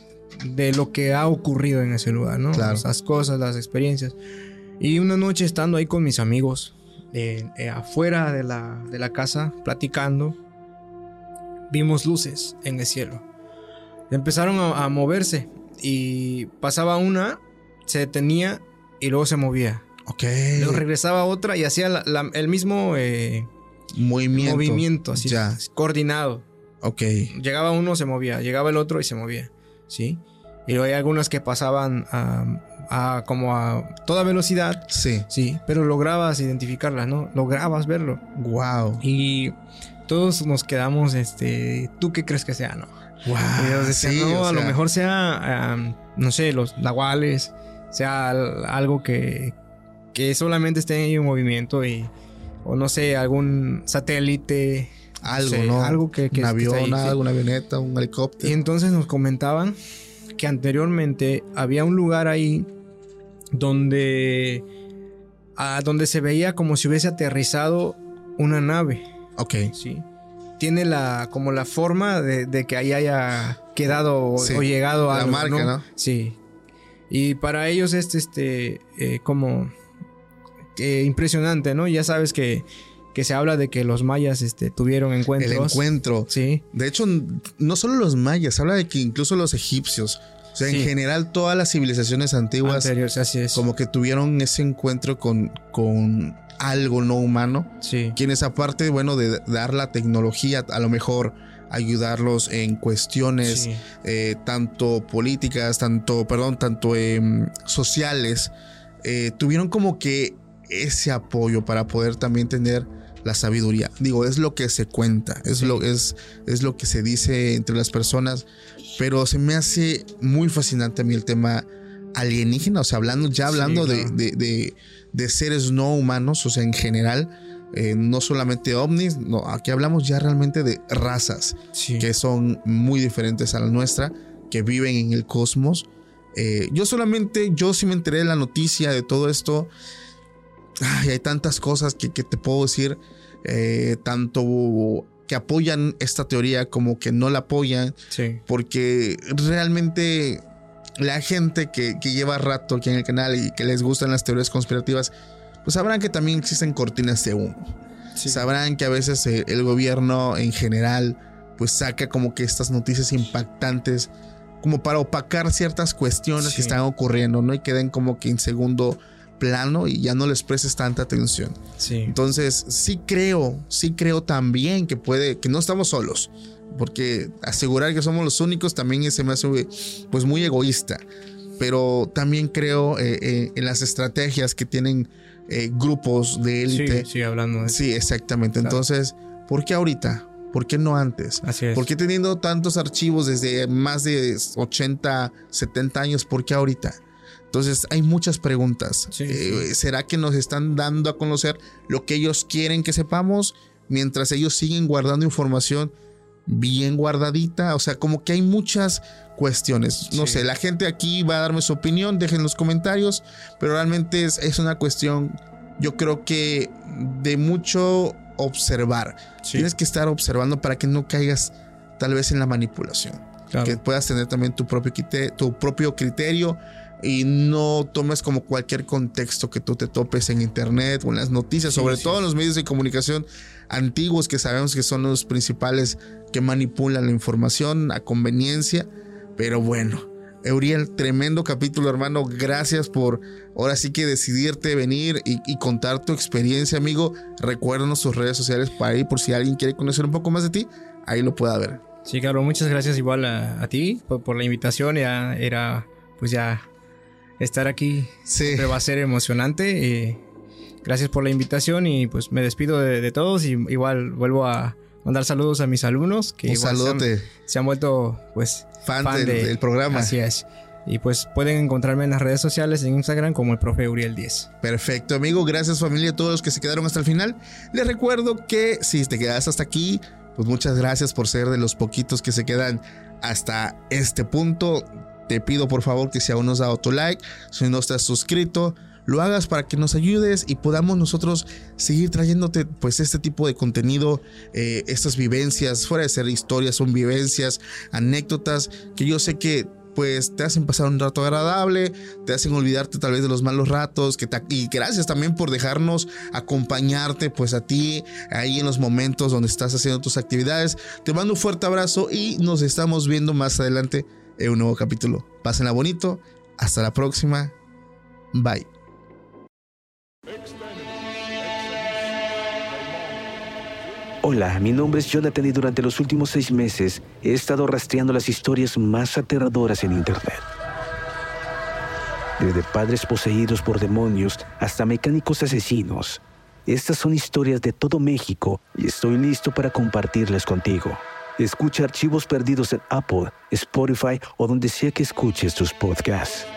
de lo que ha ocurrido en ese lugar, ¿no? Claro. Las cosas, las experiencias. Y una noche estando ahí con mis amigos, eh, eh, afuera de la, de la casa, platicando, vimos luces en el cielo. Empezaron a, moverse y pasaba una, se detenía y luego se movía. Ok. Luego regresaba otra y hacía el mismo eh, movimiento. movimiento, así, ya. coordinado. Ok. Llegaba uno, se movía. Llegaba el otro y se movía. ¿Sí? Y luego hay algunas que pasaban a, como a toda velocidad. Sí. Sí, pero lograbas identificarlas, ¿no? Lograbas verlo. Wow. Y todos nos quedamos, este, ¿tú qué crees que sea, no? Wow. Y no, a lo mejor sea, no sé, los nahuales, sea algo que, que solamente esté en movimiento y, o no sé, algún satélite. Algo, ¿no? Algo que... que un avión, una avioneta, un helicóptero. Y entonces nos comentaban que anteriormente había un lugar ahí donde, a donde se veía como si hubiese aterrizado una nave. Ok. Sí. Tiene la, como la forma de, que ahí haya quedado o, llegado a la marca, ¿no? Sí. Y para ellos es este, eh, como eh, impresionante, ¿no? Ya sabes que que se habla de que los mayas este, tuvieron encuentros. El encuentro. Sí. De hecho, no solo los mayas, habla de que incluso los egipcios, o sea, en general todas las civilizaciones antiguas, así es. como que tuvieron ese encuentro con, con algo no humano. Sí. Quienes aparte, bueno, de dar la tecnología, a lo mejor ayudarlos en cuestiones eh, tanto políticas, tanto, perdón, tanto em, sociales, eh, tuvieron como que ese apoyo para poder también tener la sabiduría. Digo, es lo que se cuenta, es, lo, es, es lo que se dice entre las personas, pero se me hace muy fascinante a mí el tema alienígena, o sea, hablando, ya hablando de, de, seres no humanos, o sea, en general, eh, no solamente ovnis, no, aquí hablamos ya realmente de razas que son muy diferentes a la nuestra, que viven en el cosmos. Eh, yo solamente, yo sí me enteré de la noticia de todo esto hay tantas cosas que, te puedo decir, eh, tanto que apoyan esta teoría como que no la apoyan, porque realmente la gente que, lleva rato aquí en el canal y que les gustan las teorías conspirativas, pues sabrán que también existen cortinas de humo. Sabrán que a veces eh, el gobierno en general pues saca como que estas noticias impactantes como para opacar ciertas cuestiones que están ocurriendo, ¿no? Y queden como que en segundo plano y ya no les prestes tanta atención. Sí. Entonces, sí creo, sí creo también que puede, que no estamos solos, porque asegurar que somos los únicos también se me hace pues muy egoísta, pero también creo eh, eh, en las estrategias que tienen eh, grupos de élite. Sí, sí, hablando de Sí, exactamente. Entonces, ¿por qué ahorita? ¿Por qué no antes? Así es. ¿Por qué teniendo tantos archivos desde más de 80, 70 años? ¿Por qué ahorita? Entonces hay muchas preguntas. Eh, ¿Será que nos están dando a conocer lo que ellos quieren que sepamos mientras ellos siguen guardando información bien guardadita? O sea, como que hay muchas cuestiones. No sé, la gente aquí va a darme su opinión, dejen los comentarios, pero realmente es, es una cuestión, yo creo que de mucho observar. Tienes que estar observando para que no caigas tal vez en la manipulación. Que puedas tener también tu propio, tu propio criterio y no tomes como cualquier contexto que tú te topes en internet o en las noticias, sobre todo en los medios de comunicación antiguos que sabemos que son los principales que manipulan la información a conveniencia. Pero bueno, Euriel, tremendo capítulo, hermano. Gracias por ahora sí que decidirte venir y, contar tu experiencia, amigo. Recuérdanos tus redes sociales para ir por si alguien quiere conocer un poco más de ti, ahí lo pueda ver. Sí, claro, muchas gracias igual a, ti por, la invitación. Ya era, pues ya, estar aquí siempre va a ser emocionante. Eh, gracias por la invitación y pues me despido de, todos y igual vuelvo a mandar saludos a mis alumnos que Un saludote. Se, han, vuelto pues fan, del, programa. Así es. Y pues pueden encontrarme en las redes sociales, en Instagram como el profe Uriel 10. Perfecto, amigo. Gracias familia a todos los que se quedaron hasta el final. Les recuerdo que si te quedas hasta aquí, pues muchas gracias por ser de los poquitos que se quedan hasta este punto. Te pido por favor que si aún no has dado tu like, si no estás suscrito, lo hagas para que nos ayudes y podamos nosotros seguir trayéndote pues este tipo de contenido, eh, estas vivencias, fuera de ser historias, son vivencias, anécdotas que yo sé que pues te hacen pasar un rato agradable, te hacen olvidarte tal vez de los malos ratos, que y gracias también por dejarnos acompañarte pues a ti ahí en los momentos donde estás haciendo tus actividades. Te mando un fuerte abrazo y nos estamos viendo más adelante en un nuevo capítulo. Pásenla bonito, hasta la próxima, bye. Hola, mi nombre es Jonathan y durante los últimos seis meses he estado rastreando las historias más aterradoras en Internet. Desde padres poseídos por demonios hasta mecánicos asesinos. Estas son historias de todo México y estoy listo para compartirlas contigo. Escucha archivos perdidos en Apple, Spotify o donde sea que escuches tus podcasts.